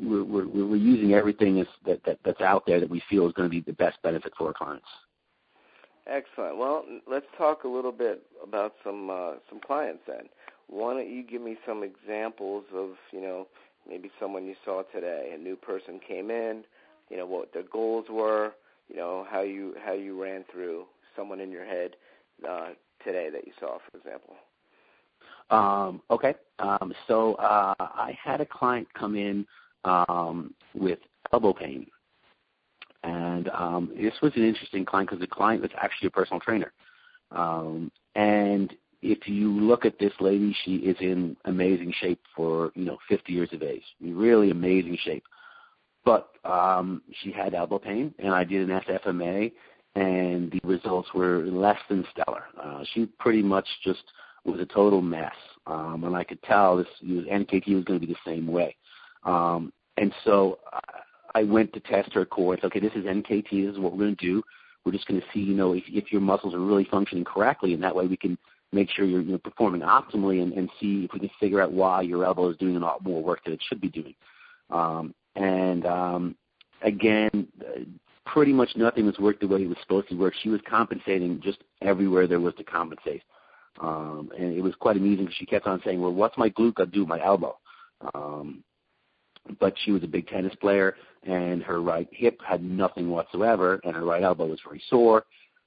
we're, we're, we're using everything that, that that's out there that we feel is going to be the best benefit for our clients. Excellent. Well, let's talk a little bit about some uh, some clients then. Why don't you give me some examples of you know maybe someone you saw today, a new person came in, you know what their goals were, you know how you how you ran through someone in your head uh, today that you saw, for example. Um, okay. Um, so uh, I had a client come in um, with elbow pain and um, this was an interesting client because the client was actually a personal trainer. Um, and if you look at this lady, she is in amazing shape for you know 50 years of age, really amazing shape. But um, she had elbow pain, and I did an SFMA, and the results were less than stellar. Uh, she pretty much just was a total mess, um, and I could tell this was, NKT was going to be the same way. Um, and so I went to test her core. It's okay. This is NKT. This is what we're going to do. We're just going to see, you know, if, if your muscles are really functioning correctly, and that way we can make sure you're you know, performing optimally and, and see if we can figure out why your elbow is doing a lot more work than it should be doing. Um, and um, again, pretty much nothing was worked the way it was supposed to work. She was compensating just everywhere there was to compensate. Um, and it was quite amusing because she kept on saying, well, what's my glute got to do with my elbow? Um, but she was a big tennis player, and her right hip had nothing whatsoever, and her right elbow was very sore.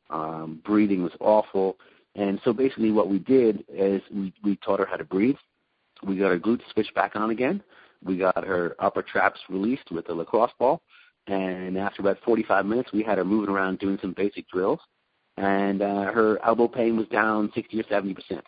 Um, breathing was awful, and so basically what we did is we, we taught her how to breathe. We got her glutes switched back on again. We got her upper traps released with a lacrosse ball, and after about 45 minutes, we had her moving around doing some basic drills, and uh, her elbow pain was down 60 or 70 percent.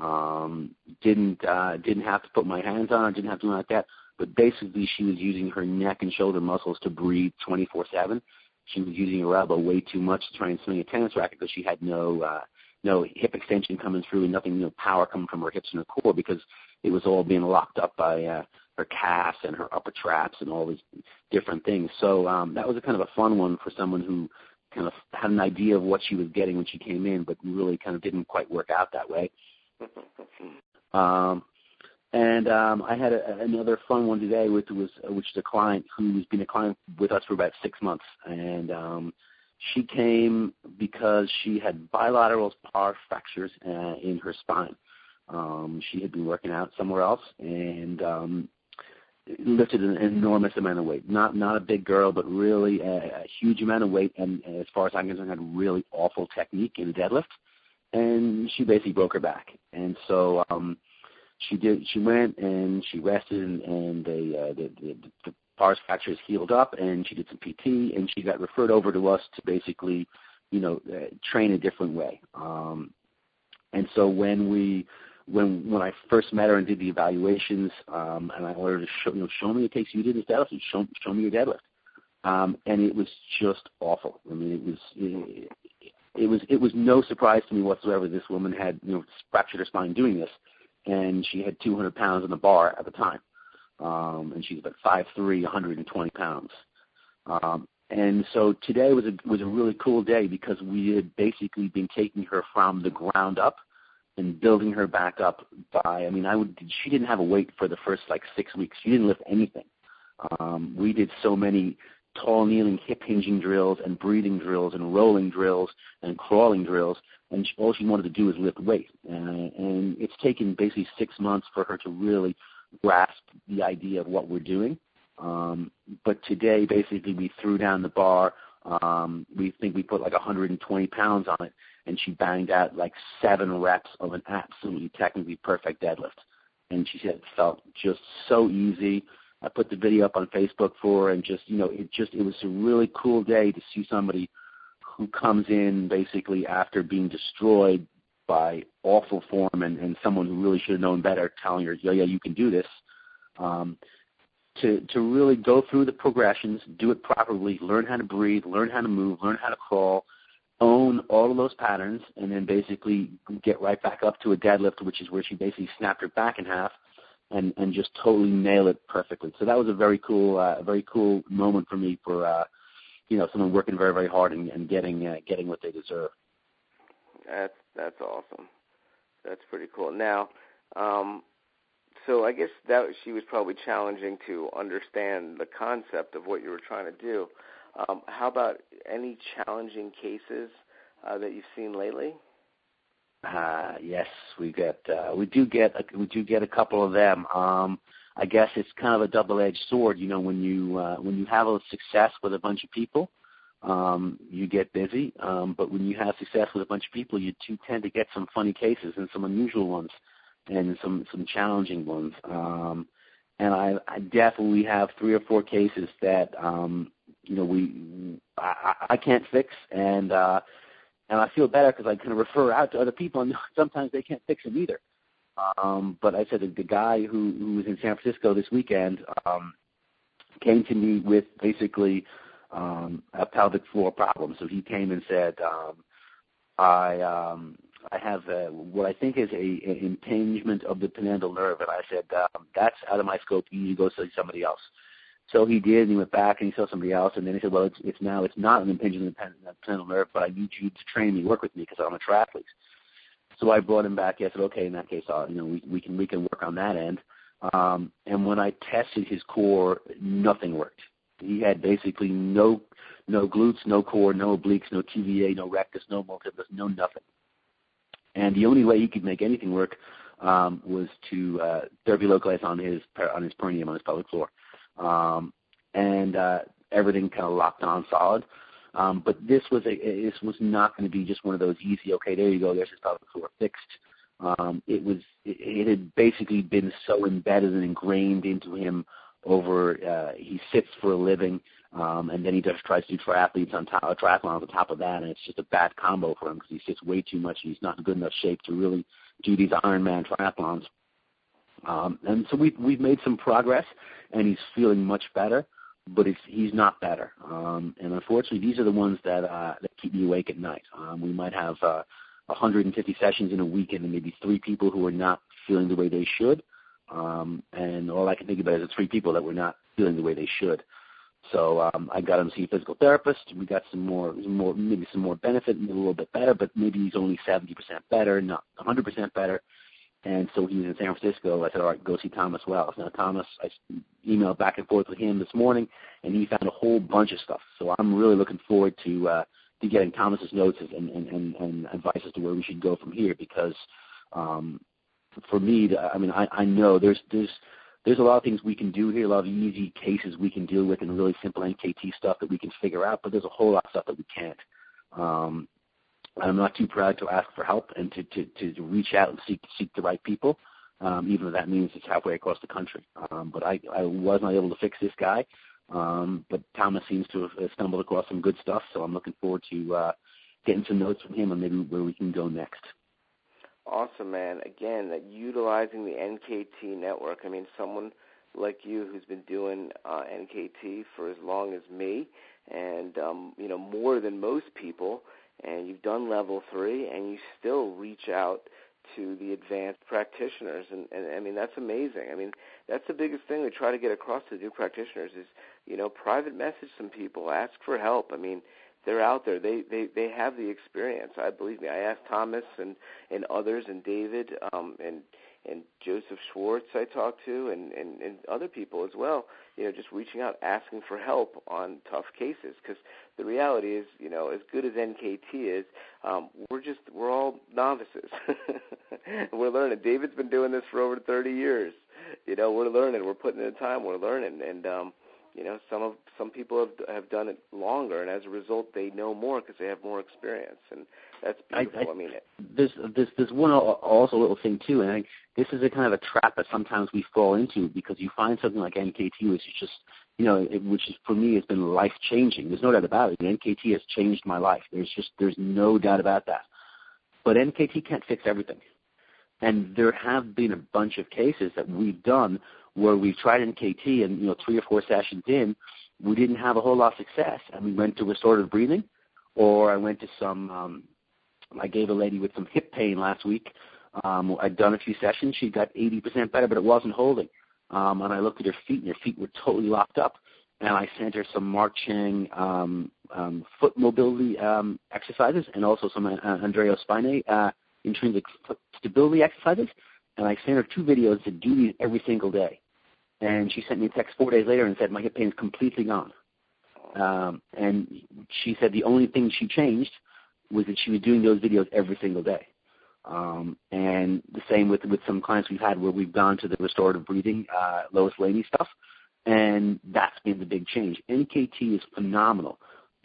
Um, didn't uh, didn't have to put my hands on her, didn't have to do like that but basically she was using her neck and shoulder muscles to breathe 24/7. She was using her elbow way too much to try and swing a tennis racket because she had no uh, no hip extension coming through and nothing, no power coming from her hips and her core because it was all being locked up by uh, her calves and her upper traps and all these different things. So um, that was a kind of a fun one for someone who kind of had an idea of what she was getting when she came in, but really kind of didn't quite work out that way. *laughs* Um, and um, I had a, another fun one today, which was which is a client who's been a client with us for about six months, and um, she came because she had bilateral pars fractures uh, in her spine. Um, she had been working out somewhere else and um, lifted an enormous amount of weight. Not not a big girl, but really a, a huge amount of weight, and, as far as I'm concerned, had really awful technique in deadlift. And she basically broke her back, and so. um she did she went and she rested and, and they, uh, the, the the pars fractures healed up and she did some PT and she got referred over to us to basically you know uh, train a different way. Um and so when we when when I first met her and did the evaluations um and I ordered to show you know show me the case you did this deadlift show show me your deadlift. Um and it was just awful. I mean it was it, it was it was no surprise to me whatsoever this woman had you know fractured her spine doing this and she had 200 pounds in the bar at the time, um, and she's about five three, 120 pounds. Um, and so today was a was a really cool day because we had basically been taking her from the ground up and building her back up by I mean I would she didn't have a weight for the first like six weeks. She didn't lift anything. Um, we did so many tall kneeling hip hinging drills and breathing drills and rolling drills and crawling drills and she, all she wanted to do was lift weight. Uh, and it's taken basically six months for her to really grasp the idea of what we're doing. Um, but today basically we threw down the bar. Um, we think we put like 120 pounds on it and she banged out like seven reps of an absolutely technically perfect deadlift. And she said it felt just so easy I put the video up on Facebook for and just you know, it just it was a really cool day to see somebody who comes in basically after being destroyed by awful form and, and someone who really should have known better telling her, yeah, yeah, you can do this. Um, to to really go through the progressions, do it properly, learn how to breathe, learn how to move, learn how to crawl, own all of those patterns, and then basically get right back up to a deadlift, which is where she basically snapped her back in half and and just totally nail it perfectly. So that was a very cool, uh, very cool moment for me for uh, you know someone working very very hard and, and getting uh, getting what they deserve. That's that's awesome. That's pretty cool. Now, um, so I guess that she was probably challenging to understand the concept of what you were trying to do. Um, how about any challenging cases uh, that you've seen lately? Uh, yes, we get uh, we do get a, we do get a couple of them. Um, I guess it's kind of a double-edged sword. You know, when you uh, when you have a success with a bunch of people, um, you get busy. Um, but when you have success with a bunch of people, you do tend to get some funny cases and some unusual ones, and some some challenging ones. Um, and I, I definitely have three or four cases that um, you know we I, I can't fix, and uh, and I feel better because I can refer out to other people, and *laughs* sometimes they can't fix them either. Um, but I said the, the guy who, who was in San Francisco this weekend um, came to me with basically um, a pelvic floor problem. So he came and said, um, "I um, I have a, what I think is a, an impingement of the pudendal nerve," and I said, um, "That's out of my scope. You need to go see somebody else." So he did, and he went back and he saw somebody else, and then he said, "Well, it's it's now it's not an impingement of the pudendal nerve, but I need you to train me, work with me, because I'm a triathlete." So I brought him back. I said, "Okay, in that case, I'll, you know, we we can we can work on that end." Um, and when I tested his core, nothing worked. He had basically no no glutes, no core, no obliques, no TVA, no rectus, no multifidus, no nothing. And the only way he could make anything work um, was to uh, therapy localize on his on his perineum on his pelvic floor um, and uh, everything kind of locked on solid. Um, but this was a this was not going to be just one of those easy. Okay, there you go. There's his pelvic floor fixed. Um, it was it, it had basically been so embedded and ingrained into him over. Uh, he sits for a living, um, and then he just tries to do triathletes on top, triathlons on top of that, and it's just a bad combo for him because he sits way too much. and He's not in good enough shape to really do these Ironman triathlons. Um, and so we've we've made some progress, and he's feeling much better, but it's, he's not better. Um, and unfortunately, these are the ones that uh, that keep me awake at night. Um, we might have uh, 150 sessions in a week, and maybe three people who are not feeling the way they should. Um, and all I can think about is the three people that were not feeling the way they should. So um, I got him to see a physical therapist. We got some more, more, maybe some more benefit, a little bit better, but maybe he's only 70% better, not 100% better. And so he was in San Francisco. I said, all right, go see Thomas Wells. Now, Thomas, I emailed back and forth with him this morning, and he found a whole bunch of stuff. So I'm really looking forward to uh, to getting Thomas's notes and, and, and, and advice as to where we should go from here. Because um, for me, I mean, I, I know there's there's there's a lot of things we can do here, a lot of easy cases we can deal with, and really simple NKT stuff that we can figure out. But there's a whole lot of stuff that we can't. Um, I'm not too proud to ask for help and to, to, to reach out and seek seek the right people, um, even if that means it's halfway across the country. Um, but I, I was not able to fix this guy. Um, but Thomas seems to have stumbled across some good stuff, so I'm looking forward to uh, getting some notes from him on maybe where we can go next. Awesome, man. Again, that utilizing the NKT network. I mean, someone like you who's been doing uh, NKT for as long as me, and um, you know more than most people and you've done level three and you still reach out to the advanced practitioners and, and I mean that's amazing. I mean that's the biggest thing we try to get across to new practitioners is you know private message some people, ask for help. I mean they're out there. They they they have the experience. I believe me. I asked Thomas and and others and David um and and Joseph Schwartz I talked to and, and and other people as well. You know, just reaching out, asking for help on tough cases because the reality is, you know, as good as NKT is, um, we're just we're all novices. *laughs* we're learning. David's been doing this for over 30 years. You know, we're learning. We're putting in the time. We're learning, and um, you know, some of some people have have done it longer, and as a result, they know more because they have more experience, and that's beautiful. I, I, I mean, it. There's there's there's one also little thing too, and I, this is a kind of a trap that sometimes we fall into because you find something like NKT, which is just you know, it, which is, for me has been life changing. There's no doubt about it. NKT has changed my life. There's just there's no doubt about that. But NKT can't fix everything, and there have been a bunch of cases that we've done where we've tried NKT and you know three or four sessions in, we didn't have a whole lot of success, and we went to restorative breathing, or I went to some. Um, I gave a lady with some hip pain last week. Um, I'd done a few sessions. She got 80% better, but it wasn't holding. Um, and I looked at her feet, and her feet were totally locked up. And I sent her some marching um, um, foot mobility um, exercises and also some uh, Andreo Spina uh, intrinsic stability exercises. And I sent her two videos to do these every single day and she sent me a text four days later and said my hip pain is completely gone. Um, and she said the only thing she changed was that she was doing those videos every single day. Um, and the same with with some clients we've had where we've gone to the restorative breathing, uh, Lois Laynee stuff, and that's been the big change. NKT is phenomenal,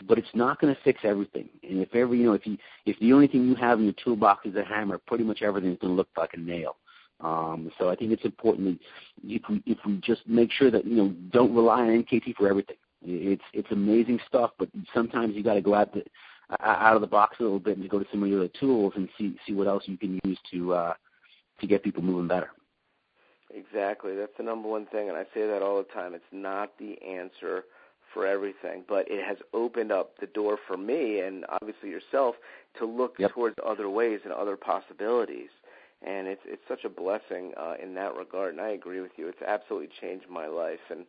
but it's not going to fix everything. And if ever you know if you if the only thing you have in your toolbox is a hammer, pretty much everything's going to look like a nail. Um, so I think it's important that if we, if we just make sure that you know don't rely on NKT for everything. It's it's amazing stuff, but sometimes you got to go out the out of the box a little bit and go to some of the other tools and see see what else you can use to uh, to get people moving better. Exactly, that's the number one thing, and I say that all the time. It's not the answer for everything, but it has opened up the door for me and obviously yourself to look yep. towards other ways and other possibilities and it's it's such a blessing uh, in that regard. And I agree with you; it's absolutely changed my life, and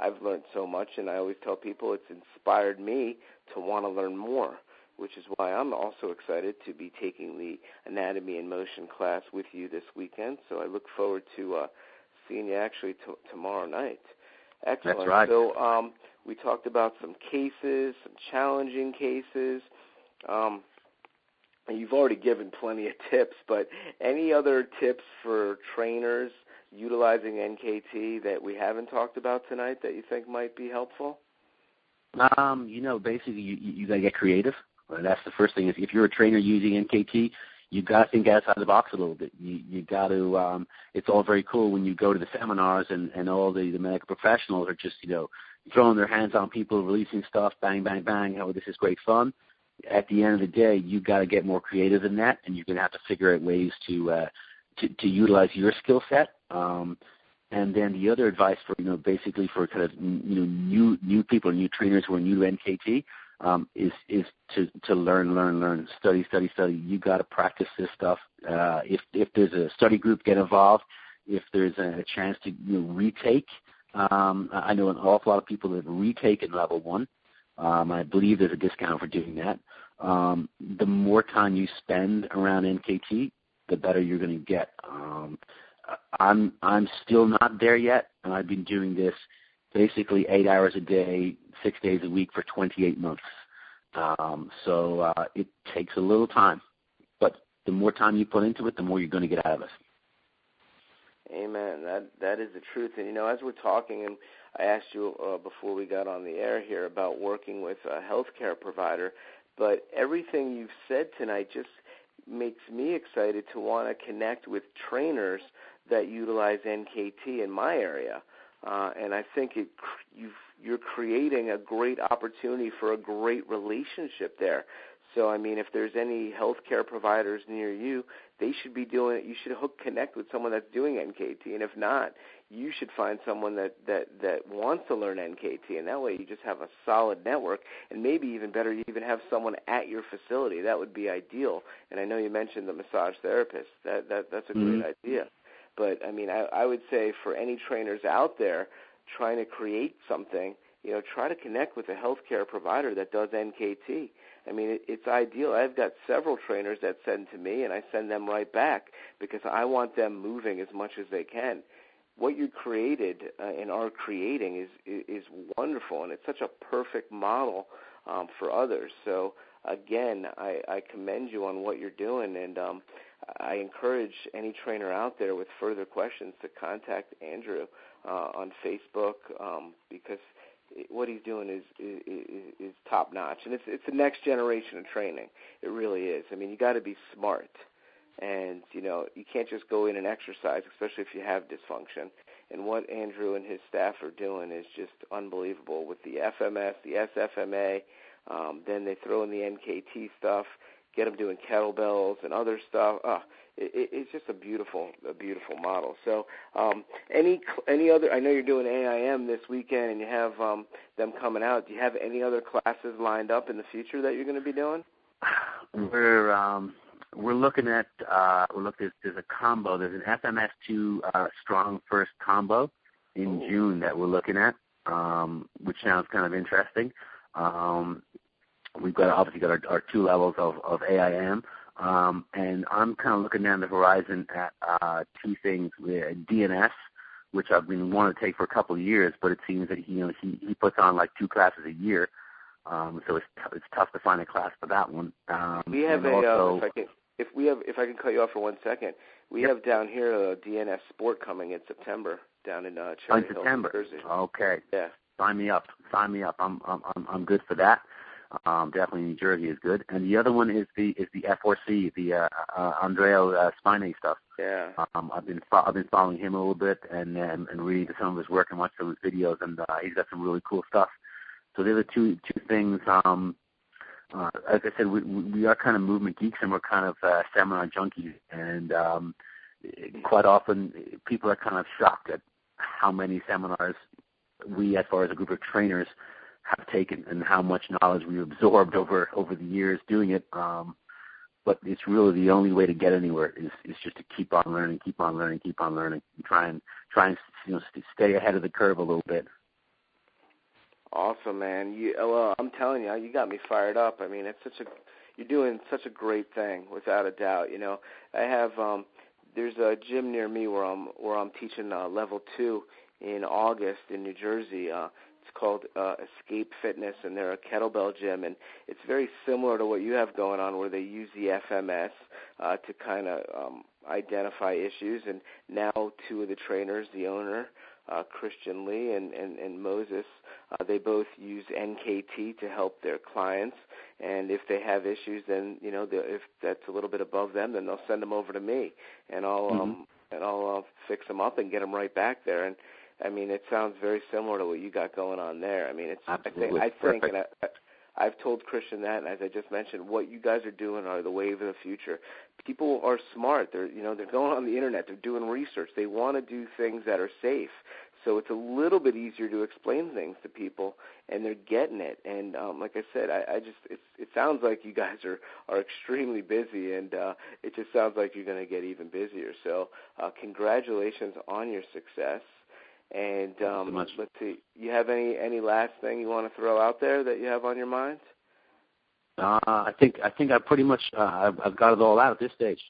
I've learned so much. And I always tell people it's inspired me to want to learn more, which is why I'm also excited to be taking the Anatomy in Motion class with you this weekend. So I look forward to uh, seeing you actually t- tomorrow night. Excellent. That's right. So um, we talked about some cases, some challenging cases. Um, You've already given plenty of tips, but any other tips for trainers utilizing NKT that we haven't talked about tonight that you think might be helpful? Um, you know, basically, you you got to get creative. That's the first thing. Is if you're a trainer using NKT, you got to think outside the box a little bit. You you got to. Um, it's all very cool when you go to the seminars and and all the the medical professionals are just you know throwing their hands on people, releasing stuff, bang bang bang. Oh, this is great fun at the end of the day, you've got to get more creative than that, and you're going to have to figure out ways to uh, to, to utilize your skill set. Um, and then the other advice for you know basically for kind of you know new new people, new trainers who are new to NKT, um, is is to to learn, learn, learn, study, study, study. You got to practice this stuff. Uh, if if there's a study group, get involved. If there's a chance to you know, retake, um, I know an awful lot of people that have retaken level one. Um, I believe there's a discount for doing that. Um, the more time you spend around NKT, the better you're going to get. Um, I'm I'm still not there yet, and I've been doing this basically eight hours a day, six days a week for 28 months. Um, so uh, it takes a little time, but the more time you put into it, the more you're going to get out of it. Amen. That that is the truth. And you know, as we're talking, and I asked you uh, before we got on the air here about working with a healthcare provider, but everything you've said tonight just makes me excited to want to connect with trainers that utilize NKT in my area. Uh, and I think it, you're creating a great opportunity for a great relationship there. So I mean, if there's any healthcare providers near you, they should be doing it. You should hook connect with someone that's doing NKT, and if not, you should find someone that that that wants to learn NKT, and that way you just have a solid network, and maybe even better, you even have someone at your facility. That would be ideal. And I know you mentioned the massage therapist. That that that's a mm-hmm. great idea. But I mean, I, I would say for any trainers out there trying to create something, you know, try to connect with a healthcare provider that does NKT. I mean, it, it's ideal. I've got several trainers that send to me, and I send them right back because I want them moving as much as they can. What you created uh, and are creating is, is is wonderful, and it's such a perfect model um, for others. So again, I, I commend you on what you're doing, and um, I encourage any trainer out there with further questions to contact Andrew uh, on Facebook um, because what he's doing is is, is top notch, and it's it's the next generation of training. It really is. I mean, you got to be smart, and you know you can't just go in and exercise, especially if you have dysfunction. And what Andrew and his staff are doing is just unbelievable with the FMS, the SFMA. Um, then they throw in the NKT stuff, get them doing kettlebells and other stuff. Oh, it, it's just a beautiful, a beautiful model. So, um, any any other? I know you're doing AIM this weekend, and you have um, them coming out. Do you have any other classes lined up in the future that you're going to be doing? We're um, we're looking at uh, we're looking at there's a combo. There's an FMS2 uh, StrongFirst combo in Ooh. June that we're looking at, um, which sounds kind of interesting. Um, we've got obviously got our, our two levels of, of AIM. Um, and I'm kind of looking down the horizon at uh, two things: DNS, which I've been wanting to take for a couple of years, but it seems that he, you know he he puts on like two classes a year, um, so it's t- it's tough to find a class for that one. Um, we have a also, uh, if I can if we have if I can cut you off for one second, we yep. have down here a DNS Sport coming in September down in uh, Cherry in September. Hill, New Jersey. Okay. Yeah. Sign me up. Sign me up. I'm I'm I'm good for that. Um, definitely New Jersey is good. And the other one is the is the FRC, the uh, uh, Andreo uh, Spina stuff. Yeah. Um, I've been fo- I've been following him a little bit and and, and reading some of his work and watching some of his videos, and uh, he's got some really cool stuff. So they're two two things. Um, uh, like I said, we we are kind of movement geeks and we're kind of uh, seminar junkies, and um, quite often people are kind of shocked at how many seminars we, as far as a group of trainers, have taken and how much knowledge we've absorbed over over the years doing it. Um, but it's really the only way to get anywhere is is just to keep on learning, keep on learning, keep on learning, and try and try and you know stay ahead of the curve a little bit. Awesome, man. You well, I'm telling you, you got me fired up. I mean, it's such a you're doing such a great thing, without a doubt. You know, I have um there's a gym near me where I'm where I'm teaching uh, level two in August in New Jersey. Uh, it's called uh, Escape Fitness, and they're a kettlebell gym, and it's very similar to what you have going on, where they use the FMS uh, to kind of um, identify issues. And now, two of the trainers, the owner, uh, Christian Lee and, and, and Moses, uh, they both use NKT to help their clients. And if they have issues, then you know, if that's a little bit above them, then they'll send them over to me, and I'll mm-hmm. um, and I'll uh, fix them up and get them right back there. And I mean, it sounds very similar to what you got going on there. I mean, it's Absolutely. I think I think, Perfect. and I, I've told Christian that, and as I just mentioned, what you guys are doing are the wave of the future. People are smart. They're you know they're going on the internet. They're doing research. They want to do things that are safe. So it's a little bit easier to explain things to people, and they're getting it. And um, like I said, I, I just it's, it sounds like you guys are are extremely busy, and uh, it just sounds like you're going to get even busier. So uh, congratulations on your success. And um, so let's see, you have any any last thing you want to throw out there that you have on your mind? Uh, I think I think I pretty much uh, I've, I've got it all out at this stage.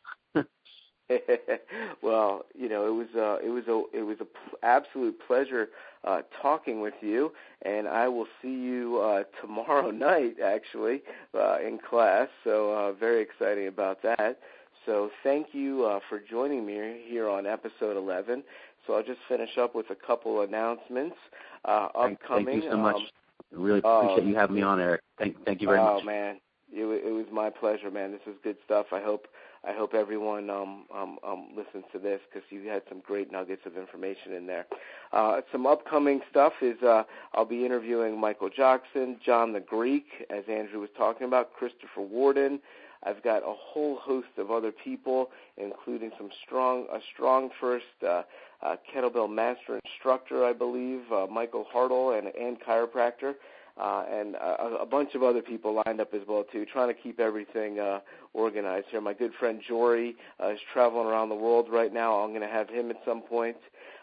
*laughs* well, you know, it was uh, it was a it was a p- absolute pleasure uh, talking with you, and I will see you uh, tomorrow *laughs* night actually uh, in class. So uh, very exciting about that. So thank you uh, for joining me here on episode 11. So I'll just finish up with a couple announcements. Uh, upcoming. Thank you so much. Um, really appreciate you having me on, Eric. Thank, thank you very oh, much. Oh man, it, it was my pleasure, man. This is good stuff. I hope I hope everyone um, um, um, listens to this because you had some great nuggets of information in there. Uh, some upcoming stuff is uh, I'll be interviewing Michael Jackson, John the Greek, as Andrew was talking about, Christopher Warden. I've got a whole host of other people, including some strong, a strong first uh, uh, kettlebell master instructor, I believe, uh, Michael Hartle, and and chiropractor uh, and a, a bunch of other people lined up as well too, trying to keep everything uh, organized here. My good friend Jory uh, is traveling around the world right now. I'm going to have him at some point.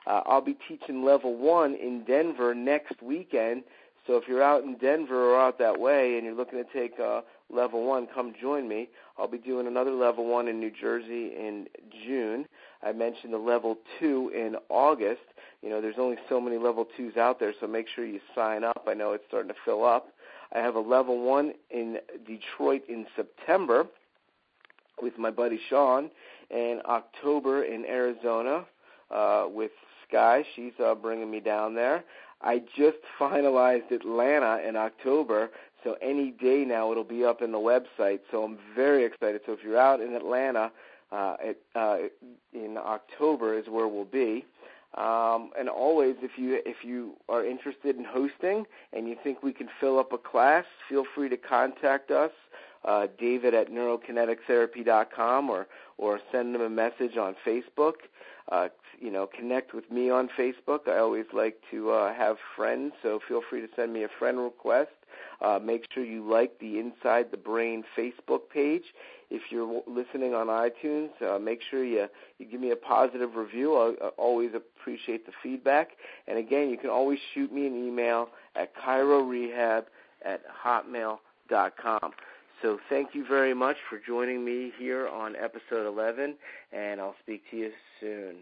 Uh, I'll be teaching level one in Denver next weekend. So if you're out in Denver or out that way and you're looking to take uh, level one, come join me. I'll be doing another level one in New Jersey in June. I mentioned the level two in August. You know, there's only so many level twos out there, so make sure you sign up. I know it's starting to fill up. I have a level one in Detroit in September with my buddy Sean, and October in Arizona uh, with Sky. She's uh, bringing me down there. I just *laughs* finalized Atlanta in October, so any day now it'll be up in the website. So I'm very excited. So if you're out in Atlanta, uh, it, uh, in October is where we'll be. Um, and always, if you if you are interested in hosting and you think we can fill up a class, feel free to contact us, uh, David at neurokinetictherapy.com, or or send them a message on Facebook. Uh, you know, connect with me on Facebook. I always like to uh, have friends, so feel free to send me a friend request. Uh, make sure you like the Inside the Brain Facebook page. If you're listening on iTunes, uh, make sure you, you give me a positive review. I, always appreciate the feedback. And again, you can always shoot me an email at chirorehab at hotmail.com. So thank you very much for joining me here on episode 11, and I'll speak to you soon.